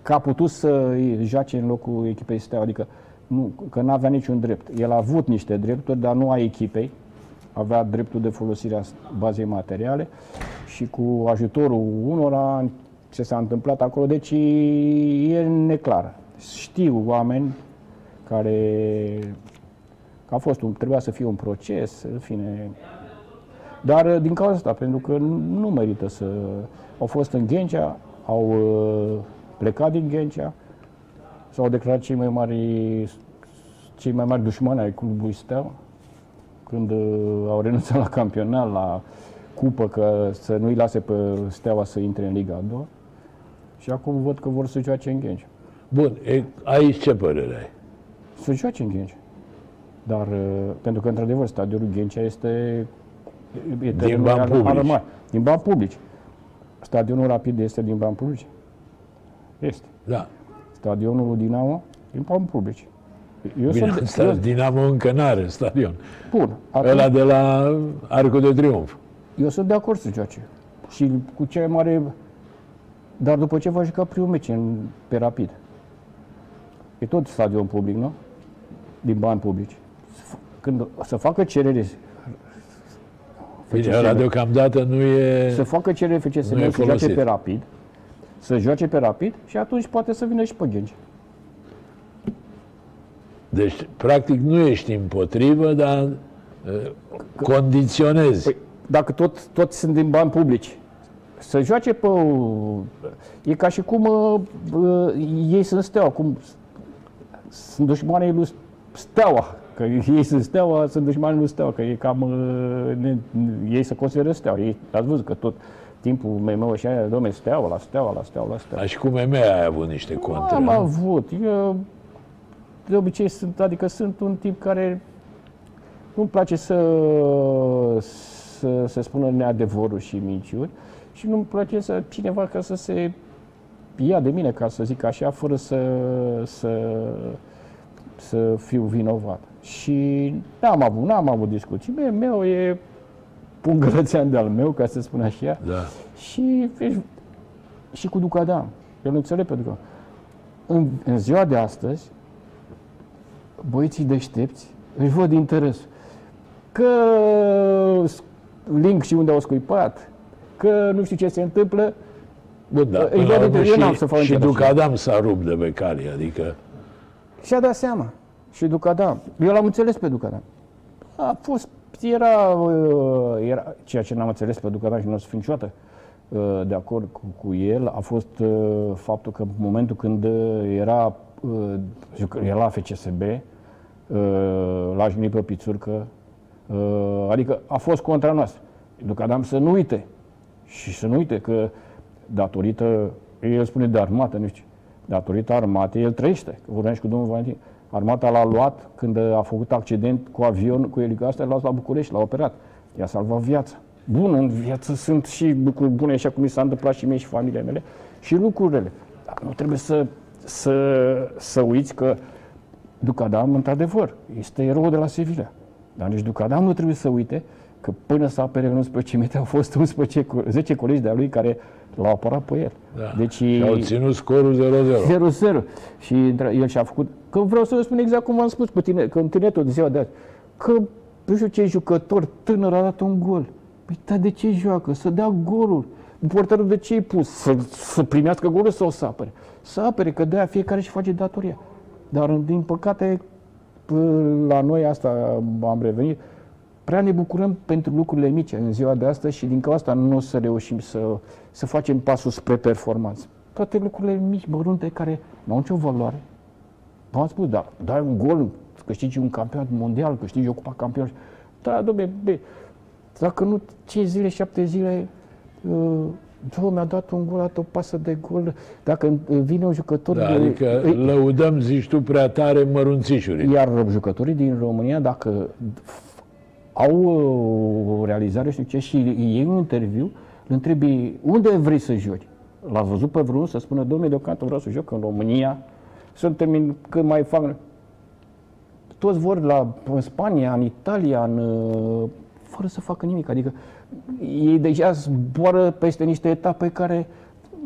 Speaker 4: că a putut să joace în locul echipei Steaua, adică nu, că nu avea niciun drept. El a avut niște drepturi, dar nu a echipei. Avea dreptul de folosire a bazei materiale și cu ajutorul unora ce s-a întâmplat acolo, deci e neclar. Știu oameni care că a fost un, trebuia să fie un proces, în fine. Dar din cauza asta, pentru că nu, nu merită să... Au fost în Ghencea, au uh, plecat din Ghencea, s-au declarat cei mai mari, cei mai mari dușmani ai clubului Steaua, când uh, au renunțat la campionat, la cupă, că să nu-i lase pe Steaua să intre în Liga a doua. Și acum văd că vor să joace în Ghencea.
Speaker 3: Bun, e, aici ce părere ai?
Speaker 4: Să joace în Ghencea. Dar, uh, pentru că, într-adevăr, stadionul Ghencea este... e terenul
Speaker 3: bani
Speaker 4: al-
Speaker 3: publici.
Speaker 4: al mare. Din bani publici. Stadionul Rapid este din bani publici? Este.
Speaker 3: Da.
Speaker 4: Stadionul Dinamo din bani publici. Eu
Speaker 3: Bine,
Speaker 4: sunt,
Speaker 3: asta,
Speaker 4: eu,
Speaker 3: Dinamo încă n-are stadion.
Speaker 4: bun, atunci,
Speaker 3: Ăla de la Arcul de Triunf.
Speaker 4: eu sunt de acord să joace. Și cu cea mai mare... Dar după ce va juca primul meci în, pe Rapid. E tot stadion public, nu? Din bani publici. Când să facă cerere
Speaker 3: Bine, ăla deocamdată nu e...
Speaker 4: Să facă cerere FCSB,
Speaker 3: Nu e
Speaker 4: să joace
Speaker 3: folosit.
Speaker 4: pe rapid, să joace pe rapid și atunci poate să vină și pe Ghengi.
Speaker 3: Deci, practic, nu ești împotrivă, dar uh, condiționezi.
Speaker 4: Păi, dacă tot, tot sunt din bani publici, să joace pe... E ca și cum uh, uh, ei sunt steaua, cum sunt dușmanii lui steaua. Că ei sunt steaua, sunt dușmanii lui steaua, că e cam... Uh, ne, ei se consideră steaua. Ei, ați văzut că tot timpul meu și aia, domne, steaua, la steaua, la steaua, la steaua.
Speaker 3: Dar și cu MM ai avut niște contre.
Speaker 4: Am
Speaker 3: nu?
Speaker 4: avut. Eu de obicei sunt, adică sunt un tip care nu-mi place să, să se spună neadevărul și minciuni și nu-mi place să cineva ca să se ia de mine, ca să zic așa, fără să, să, să fiu vinovat. Și n-am avut, n-am avut discuții. Meu, meu e un grățean de-al meu, ca să spun așa.
Speaker 3: Da.
Speaker 4: Și, vezi, și cu Ducadam. Eu nu înțeleg pentru că în, în ziua de astăzi, băieții deștepți își văd interes. Că s- link și unde au scuipat, că nu știu ce se întâmplă,
Speaker 3: Bun, da.
Speaker 4: Îi
Speaker 3: Până la
Speaker 4: văd
Speaker 3: urmă
Speaker 4: de- eu n-am
Speaker 3: și,
Speaker 4: să fac
Speaker 3: și
Speaker 4: interes.
Speaker 3: Ducadam s-a rupt de pe cale, adică...
Speaker 4: și-a dat seama. Și Ducadam. Eu l-am înțeles pe Ducadam. A fost, era, uh, era ceea ce n-am înțeles pe Ducadam și nu o să fiu niciodată uh, de acord cu, cu el, a fost uh, faptul că în momentul când uh, era, uh, jucă- era la FCSB, uh, l-a jignit pe Pițurcă, uh, adică a fost contra noastră. Ducadam să nu uite și să nu uite că datorită, el spune de armată, nu știu, datorită armatei, el trăiește, că vorbeam și cu domnul Valentin. Armata l-a luat când a făcut accident cu avion, cu elicopter, l-a luat la București, l-a operat. I-a salvat viața. Bun, în viață sunt și lucruri bune, așa cum mi s-a întâmplat și mie și familia mele, și lucrurile. Dar nu trebuie să, să, să uiți că Ducadam, într-adevăr, este erou de la Sevilla. Dar nici Ducadam nu trebuie să uite că până să apere în 11 metri au fost 11, co- 10 colegi de-a lui care l-au apărat pe el.
Speaker 3: Da.
Speaker 4: Deci
Speaker 3: Și au ținut scorul 0-0.
Speaker 4: 0-0. Și între- el și-a făcut... Că vreau să vă spun exact cum v-am spus cu tine, că în tineretul de ziua de azi. Că nu știu ce jucător tânăr a dat un gol. Păi dar de ce joacă? Să dea golul. Portarul de ce i pus? Să, să primească golul sau să apere? Să apere, că de-aia fiecare și face datoria. Dar, din păcate, p- la noi asta am revenit, prea ne bucurăm pentru lucrurile mici în ziua de astăzi și din cauza asta nu o să reușim să, să facem pasul spre performanță. Toate lucrurile mici, mărunte, care nu au nicio valoare. V-am spus, da, dai un gol, câștigi un campionat mondial, câștigi o cupa campion. Da, domne, bine, dacă nu 5 zile, 7 zile, uh, Dom'le, mi-a dat un gol, a dat o pasă de gol. Dacă uh, vine un jucător...
Speaker 3: Da,
Speaker 4: de-
Speaker 3: adică
Speaker 4: îi-
Speaker 3: lăudăm, zici tu, prea tare mărunțișuri.
Speaker 4: iar jucătorii din România, dacă f- au uh, o realizare, știu ce, și iei un interviu, îl întrebi unde vrei să joci. L-ați văzut pe vreunul să spună, domnule, deocamdată vreau să joc în România, să termin cât mai fac. Toți vor la, în Spania, în Italia, în, uh, fără să facă nimic. Adică ei deja zboară peste niște etape care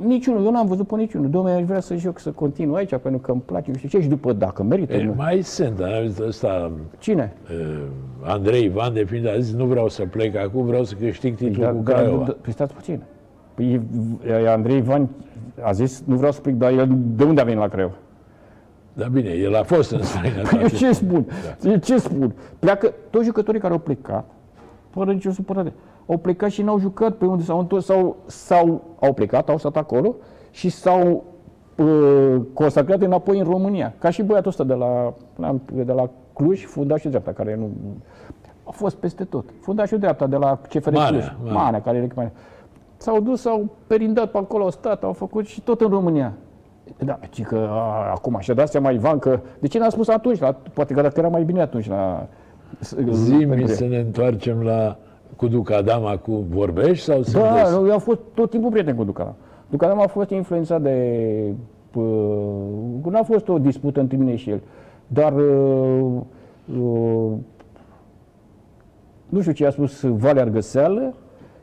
Speaker 4: niciunul, eu n-am văzut pe niciunul. Domnule, aș vrea să joc, să continui aici, pentru că îmi place, nu știu ce, și după, dacă merită.
Speaker 3: E,
Speaker 4: nu.
Speaker 3: mai sunt, dar am zis ăsta,
Speaker 4: Cine?
Speaker 3: uh, Andrei Ivan, de pildă, a zis, nu vreau să plec acum, vreau să câștig titlul
Speaker 4: Da,
Speaker 3: cu
Speaker 4: da,
Speaker 3: Craiova.
Speaker 4: da, Păi stați puțin. Păi e- Andrei Ivan a zis, nu vreau să plec, dar el de unde a venit la Craiova?
Speaker 3: Dar bine, el a fost în
Speaker 4: Eu
Speaker 3: străinătate.
Speaker 4: ce spun? Eu ce spun? Pleacă toți jucătorii care au plecat, fără nicio supărare, au plecat și n-au jucat pe unde s-au întors sau, sau au plecat, au stat acolo și s-au uh, consacrat înapoi în România. Ca și băiatul ăsta de la, de la Cluj, fundașul dreapta, care nu... A fost peste tot. Fundașul dreapta de la CFR
Speaker 3: Manea,
Speaker 4: Cluj.
Speaker 3: Manea.
Speaker 4: Manea, care e mai... S-au dus, s-au perindat pe acolo, au stat, au făcut și tot în România. Da, ci că a, acum și-a dat seama Ivan că... De ce n-a spus atunci? La, poate că dacă era mai bine atunci la...
Speaker 3: Zimi
Speaker 4: pentru-
Speaker 3: să ne întoarcem la cu Ducadama, cu vorbești sau să
Speaker 4: Da, nu, eu am fost tot timpul prieten cu Ducadam. Ducadam a fost influențat de... Uh, n-a fost o dispută între mine și el, dar uh, uh, nu știu ce a spus Valea Argăseală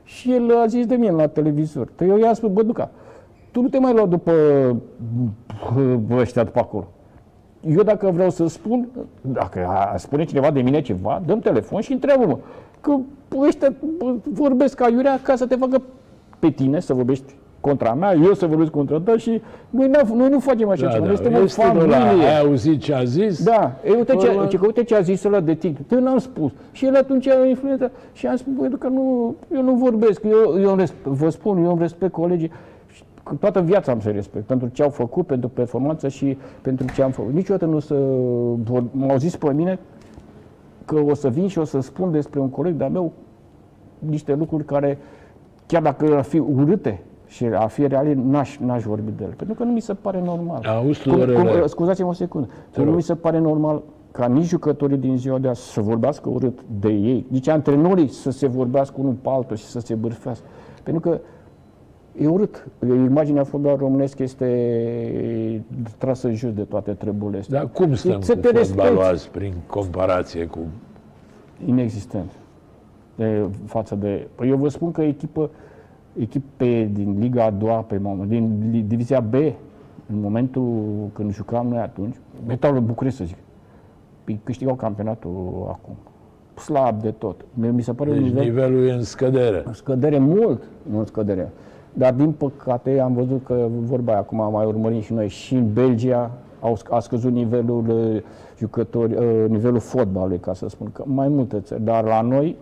Speaker 4: și el a zis de mine la televizor. Că eu i-am spus, bă, Duca, tu nu te mai lua după uh, ăștia după acolo. Eu dacă vreau să spun, dacă a- spune cineva de mine ceva, dăm telefon și întreabă-mă. că ăștia vorbesc ca iurea ca să te facă pe tine să vorbești contra mea, eu să vorbesc contra ta și noi, noi nu facem așa
Speaker 3: Da,
Speaker 4: ceva,
Speaker 3: da.
Speaker 4: noi suntem o
Speaker 3: Este ăla,
Speaker 4: familie.
Speaker 3: ai auzit ce a zis?
Speaker 4: Da, e, uite, ce,
Speaker 3: Urmă-
Speaker 4: ce, că uite ce a zis ăla de TikTok. Te n-am spus. Și el atunci a influențat. Și am spus, băi, că nu, eu nu vorbesc. Eu, eu îmi resp- vă spun, eu îmi respect colegii. Și cu toată viața am să respect. Pentru ce au făcut, pentru performanță și pentru ce am făcut. Niciodată nu o să... vor- M-au zis pe mine că o să vin și o să spun despre un coleg de-al meu niște lucruri care, chiar dacă ar fi urâte și ar fi reale, n-aș, n-aș vorbi de el. Pentru că nu mi se pare normal.
Speaker 3: Auzi,
Speaker 4: Cum,
Speaker 3: Tudorele.
Speaker 4: cum, scuzați-mă o secundă. Cum nu
Speaker 3: rog.
Speaker 4: mi se pare normal ca nici jucătorii din ziua de azi să vorbească urât de ei, nici antrenorii să se vorbească unul pe altul și să se bârfească. Pentru că e urât. Imaginea fotbalului românesc este trasă jos de toate treburile astea.
Speaker 3: Dar cum stăm
Speaker 4: Să
Speaker 3: cu
Speaker 4: te
Speaker 3: fotbalul
Speaker 4: respecti.
Speaker 3: azi prin comparație cu...
Speaker 4: inexistent de, față de... Păi eu vă spun că echipă, echipe din Liga a doua, pe moment, din li- Divizia B, în momentul când jucam noi atunci, Metalul București, să zic, îi câștigau campionatul acum. Slab de tot. Mie Mi se pare un
Speaker 3: Deci
Speaker 4: nivel
Speaker 3: nivelul e în scădere.
Speaker 4: în scădere mult, nu în scădere. Dar din păcate am văzut că vorba aia, acum mai urmărim și noi, și în Belgia au, sc- a scăzut nivelul uh, jucători, uh, nivelul fotbalului, ca să spun, că mai multe țări. Dar la noi,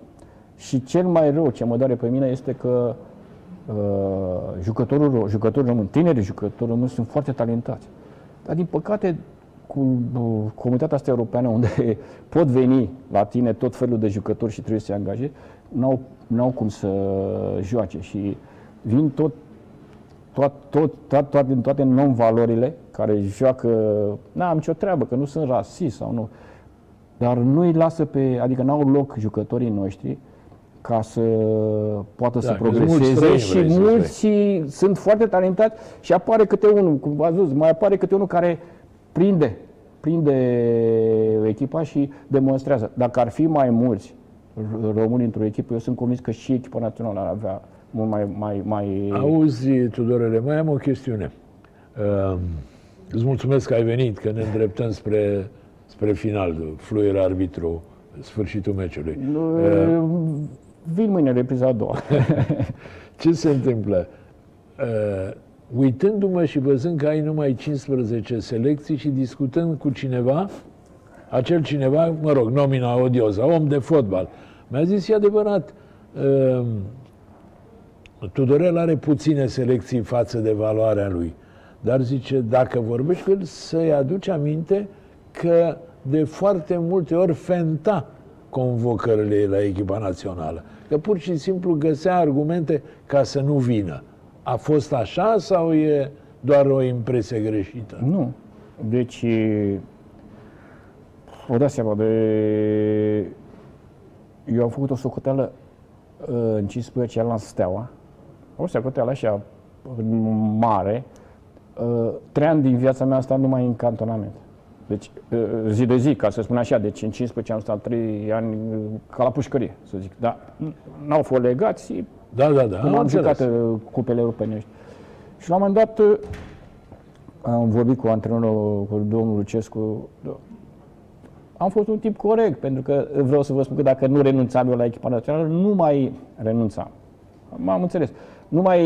Speaker 4: și cel mai rău ce mă doare pe mine este că uh, jucătorul, ro- jucătorul român, tineri jucători români sunt foarte talentați. Dar din păcate, cu uh, comunitatea asta europeană unde pot veni la tine tot felul de jucători și trebuie să se angajezi, n-au, n-au cum să joace și vin tot tot, tot, tot, tot, din toate non-valorile care joacă, n-am nicio treabă, că nu sunt rasist sau nu, dar nu îi lasă pe, adică n-au loc jucătorii noștri ca să poată să
Speaker 3: că sunt mulți
Speaker 4: progreseze
Speaker 3: străini,
Speaker 4: și
Speaker 3: vrei să
Speaker 4: mulți și sunt foarte talentați și apare câte unul, cum v-ați văzut, mai apare câte unul care prinde, prinde echipa și demonstrează. Dacă ar fi mai mulți r- români într-o echipă, eu sunt convins că și echipa națională ar avea mult mai, mai, mai
Speaker 3: Auzi, Tudorele, mai am o chestiune. Uh, îți mulțumesc că ai venit, că ne îndreptăm spre, spre final, fluier arbitru, sfârșitul meciului. Uh,
Speaker 4: Vin mâine repriza a doua.
Speaker 3: ce se întâmplă? Uh, uitându-mă și văzând că ai numai 15 selecții și discutând cu cineva, acel cineva, mă rog, nomina odioza, om de fotbal, mi-a zis, e adevărat, uh, Tudorel are puține selecții față de valoarea lui. Dar zice, dacă vorbești cu el, să-i aduci aminte că de foarte multe ori fenta convocările la echipa națională. Că pur și simplu găsea argumente ca să nu vină. A fost așa sau e doar o impresie greșită?
Speaker 4: nu. Deci, vă dați seama de... Eu am făcut o socoteală uh, în 15 ani la Steaua. O socoteală așa mare. Uh, Trei ani din viața mea asta numai în cantonament. Deci, uh, zi de zi, ca să spun așa, deci în 15 ani am stat 3 ani uh, ca la pușcărie, să zic. Dar n-au fost legați,
Speaker 3: Da, da, da.
Speaker 4: Cum
Speaker 3: am
Speaker 4: am
Speaker 3: înțeles.
Speaker 4: jucat uh, cupele europene. Și la un moment dat uh, am vorbit cu antrenorul, cu domnul Lucescu. Am fost un tip corect, pentru că vreau să vă spun că dacă nu renunțam eu la echipa națională, nu mai renunțam. M-am înțeles. Nu mai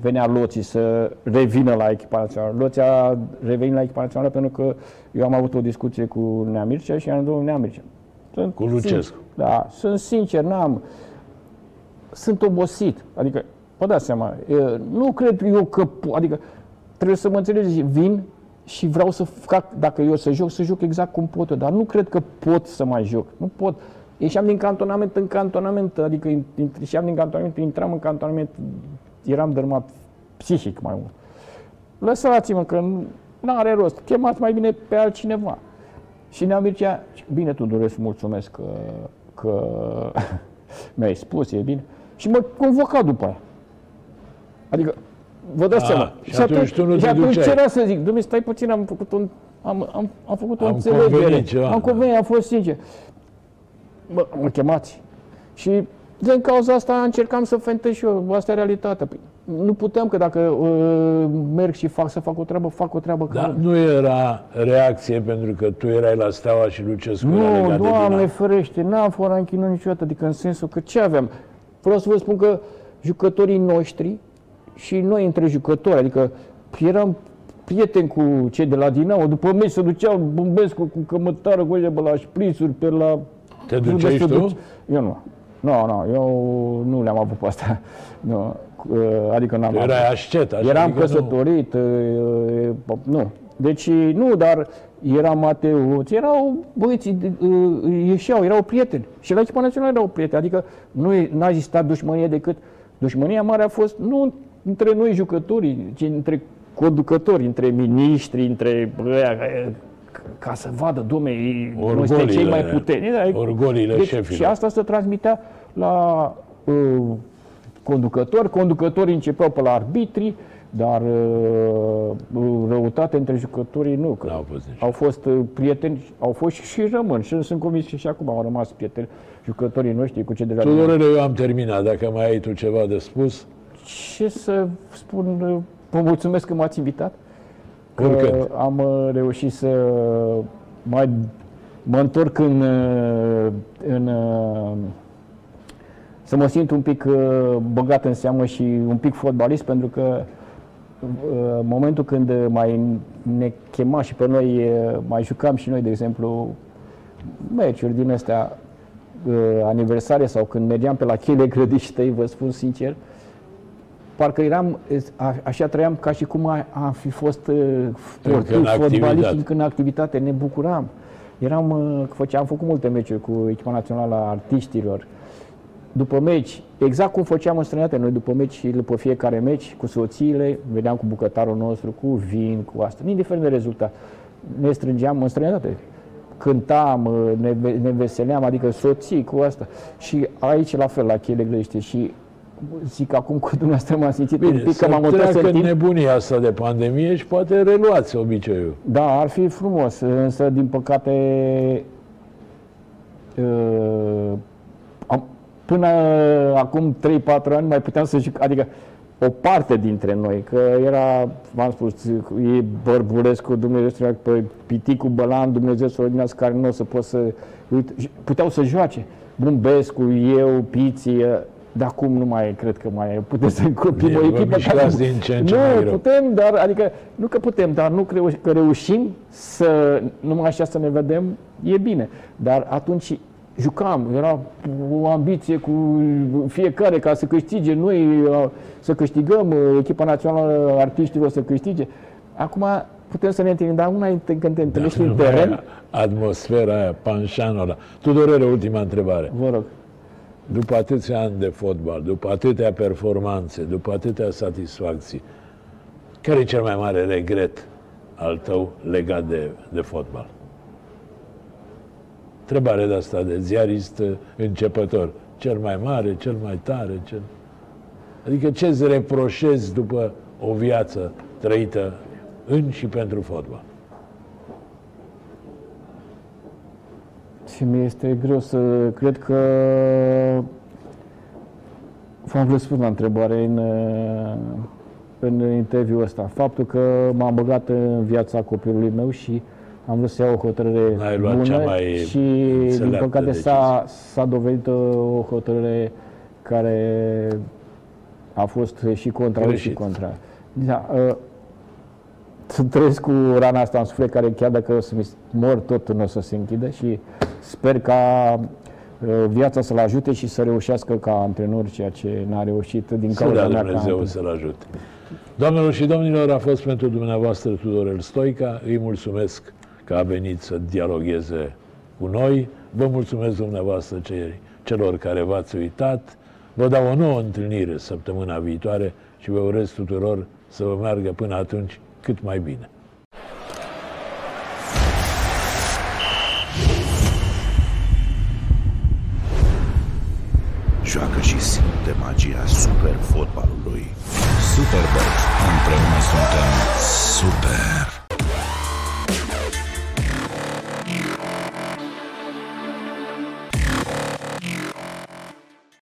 Speaker 4: venea Loții să revină la echipa națională. Loții a revenit la echipa națională pentru că eu am avut o discuție cu Nea Mircea și am zis, domnul Nea Mircea, sunt
Speaker 3: Cu Lucescu.
Speaker 4: sin- Da, sunt sincer, n-am, sunt obosit. Adică, vă dați seama, e, nu cred eu că, po- adică trebuie să mă înțelegeți, vin și vreau să fac, dacă eu să joc, să joc exact cum pot eu, dar nu cred că pot să mai joc. Nu pot. Ieșeam din cantonament în cantonament, adică in- in- ieșeam din cantonament, intram în cantonament, eram dărmat psihic mai mult. Lăsați-mă că nu are rost, chemați mai bine pe altcineva. Și ne-am Mircea, bine tu doresc, mulțumesc că, că mi-ai spus, e bine. Și mă convoca după aia. Adică, vă dați
Speaker 3: Ah,
Speaker 4: seama.
Speaker 3: și atunci tu nu
Speaker 4: și
Speaker 3: te
Speaker 4: atunci
Speaker 3: duceai.
Speaker 4: ce era să zic? Dom'le, stai puțin, am făcut un, am, am, am făcut o
Speaker 3: Am
Speaker 4: înțelegere.
Speaker 3: convenit ceva,
Speaker 4: am
Speaker 3: da.
Speaker 4: convenit, am fost sincer. Bă, mă chemați. Și Din cauza asta încercam să fentez și eu, asta e realitatea. Păi, nu puteam că dacă uh, merg și fac să fac o treabă, fac o treabă
Speaker 3: Dar
Speaker 4: care...
Speaker 3: nu era reacție pentru că tu erai la Steaua și Lucescu era
Speaker 4: Nu,
Speaker 3: legat de
Speaker 4: Doamne
Speaker 3: Dinamo.
Speaker 4: ferește, n-am fost ranchinat niciodată, adică în sensul că ce aveam? Vreau să vă spun că jucătorii noștri și noi între jucători, adică eram prieteni cu cei de la Dinamo, după meci se duceau Bumbescu cu cămătară cu ele pe la șprițuri, pe la...
Speaker 3: Te duceai
Speaker 4: Se
Speaker 3: tu?
Speaker 4: duce- Eu nu. Nu, nu, eu nu le-am avut pe astea. Nu, uh, adică n-am
Speaker 3: Tu
Speaker 4: avut.
Speaker 3: erai ascet, așa,
Speaker 4: Eram
Speaker 3: adică nu-
Speaker 4: căsătorit, uh, uh, nu. Deci, nu, dar era Mateuț, erau băieții, uh, ieșeau, erau prieteni. Și la echipa națională erau prieteni. Adică nu e- n-a existat dușmănie decât, dușmânia mare a fost nu între noi jucătorii, ci între conducători, între miniștri, între ăia, ca să vadă, domne, noi suntem cei mai
Speaker 3: Orgoliile-
Speaker 4: puternici.
Speaker 3: orgoliile
Speaker 4: deci,
Speaker 3: șefilor.
Speaker 4: Și asta se transmitea la uh, conducători, conducătorii începeau pe la arbitri, dar uh, uh, răutate între jucătorii nu. Că
Speaker 3: N-au fost nici.
Speaker 4: au fost uh, prieteni, au fost și, și rămân și sunt convins că și acum au rămas prieteni jucătorii noștri cu cei de la Dinamo.
Speaker 3: Tudorele, eu am terminat. Dacă mai ai tu ceva de spus,
Speaker 4: Ce să spun, uh, vă mulțumesc că m-ați invitat. Că
Speaker 3: Oricând.
Speaker 4: am uh, reușit să mai mă întorc în, uh, în uh, să mă simt un pic uh, băgat în seamă și un pic fotbalist pentru că uh, în momentul când mai ne chema și pe noi, uh, mai jucam și noi, de exemplu, meciuri din astea uh, aniversare sau când mergeam pe la chele grădiștei, vă spun sincer, parcă eram, a- așa trăiam ca și cum a- am fi fost uh, sportiv,
Speaker 3: în activitate.
Speaker 4: fotbalist, încă în activitate, ne bucuram. Eram, uh, făceam, am făcut multe meciuri cu echipa națională a artiștilor. După meci, exact cum făceam în străinătate, noi după meci și după fiecare meci, cu soțiile, veneam cu bucătarul nostru, cu vin, cu asta, indiferent de rezultat. Ne strângeam în străinătate cântam, uh, ne, ve- ne veseleam, adică soții cu asta. Și aici la fel, la Chele Grăiește. Și zic acum cu dumneavoastră m-am simțit un
Speaker 3: bine,
Speaker 4: pic că
Speaker 3: să
Speaker 4: m-am mutat
Speaker 3: treacă
Speaker 4: în timp.
Speaker 3: nebunia asta de pandemie și poate reluați obiceiul.
Speaker 4: Da, ar fi frumos, însă din păcate uh, am, până acum 3-4 ani mai puteam să zic, adică o parte dintre noi, că era, v-am spus, e Bărbulescu, Dumnezeu să pe Piticu Bălan, Dumnezeu să o care nu o să pot să... Uite, și puteau să joace. Bumbescu, eu, Piții, dar acum nu mai cred că mai putem să încopim
Speaker 3: Bine,
Speaker 4: o
Speaker 3: vă
Speaker 4: echipă
Speaker 3: mișcați din ce în ce
Speaker 4: nu,
Speaker 3: mai greu.
Speaker 4: putem, dar, adică, nu că putem, dar nu că, reu- că reușim să, numai așa să ne vedem, e bine. Dar atunci jucam, era o ambiție cu fiecare ca să câștige, noi uh, să câștigăm, uh, echipa națională a artiștilor să câștige. Acum putem să ne întâlnim, dar una e când te întâlnești în
Speaker 3: Nu mai
Speaker 4: teren,
Speaker 3: e Atmosfera aia, panșanul ăla. Tudorele, ultima întrebare.
Speaker 4: vă rog,
Speaker 3: După atâția ani de fotbal, după atâtea performanțe, după atâtea satisfacții, care e cel mai mare regret al tău legat de, de fotbal? Întrebare de asta de ziarist uh, începător. Cel mai mare, cel mai tare, cel... Adică ce îți reproșezi după o viață trăită în și pentru fotbal?
Speaker 4: Și mi este greu să cred că v-am răspuns la întrebare în, în interviul ăsta. Faptul că m-am băgat în viața copilului meu și am vrut să iau o hotărâre
Speaker 3: N-ai luat
Speaker 4: bună
Speaker 3: cea mai
Speaker 4: și din
Speaker 3: înțeleaptă
Speaker 4: păcate s-a, s-a dovedit o hotărâre care a fost și contra lui și
Speaker 3: Greșit.
Speaker 4: contra. Da, uh, să trăiesc cu rana asta în suflet, care chiar dacă o să mi mor, tot nu o să se închidă și sper ca uh, viața să-l ajute și să reușească ca antrenor ceea ce n-a reușit din
Speaker 3: Să
Speaker 4: cauza
Speaker 3: dea
Speaker 4: mea ca
Speaker 3: Dumnezeu
Speaker 4: antrenor.
Speaker 3: să-l ajute. Doamnelor și domnilor, a fost pentru dumneavoastră Tudorel Stoica. Îi mulțumesc că a venit să dialogueze cu noi. Vă mulțumesc dumneavoastră ce- celor care v-ați uitat. Vă dau o nouă întâlnire săptămâna viitoare și vă urez tuturor să vă meargă până atunci cât mai bine.
Speaker 1: Joacă și simte magia super fotbalului.
Speaker 2: Superbox. Împreună suntem super.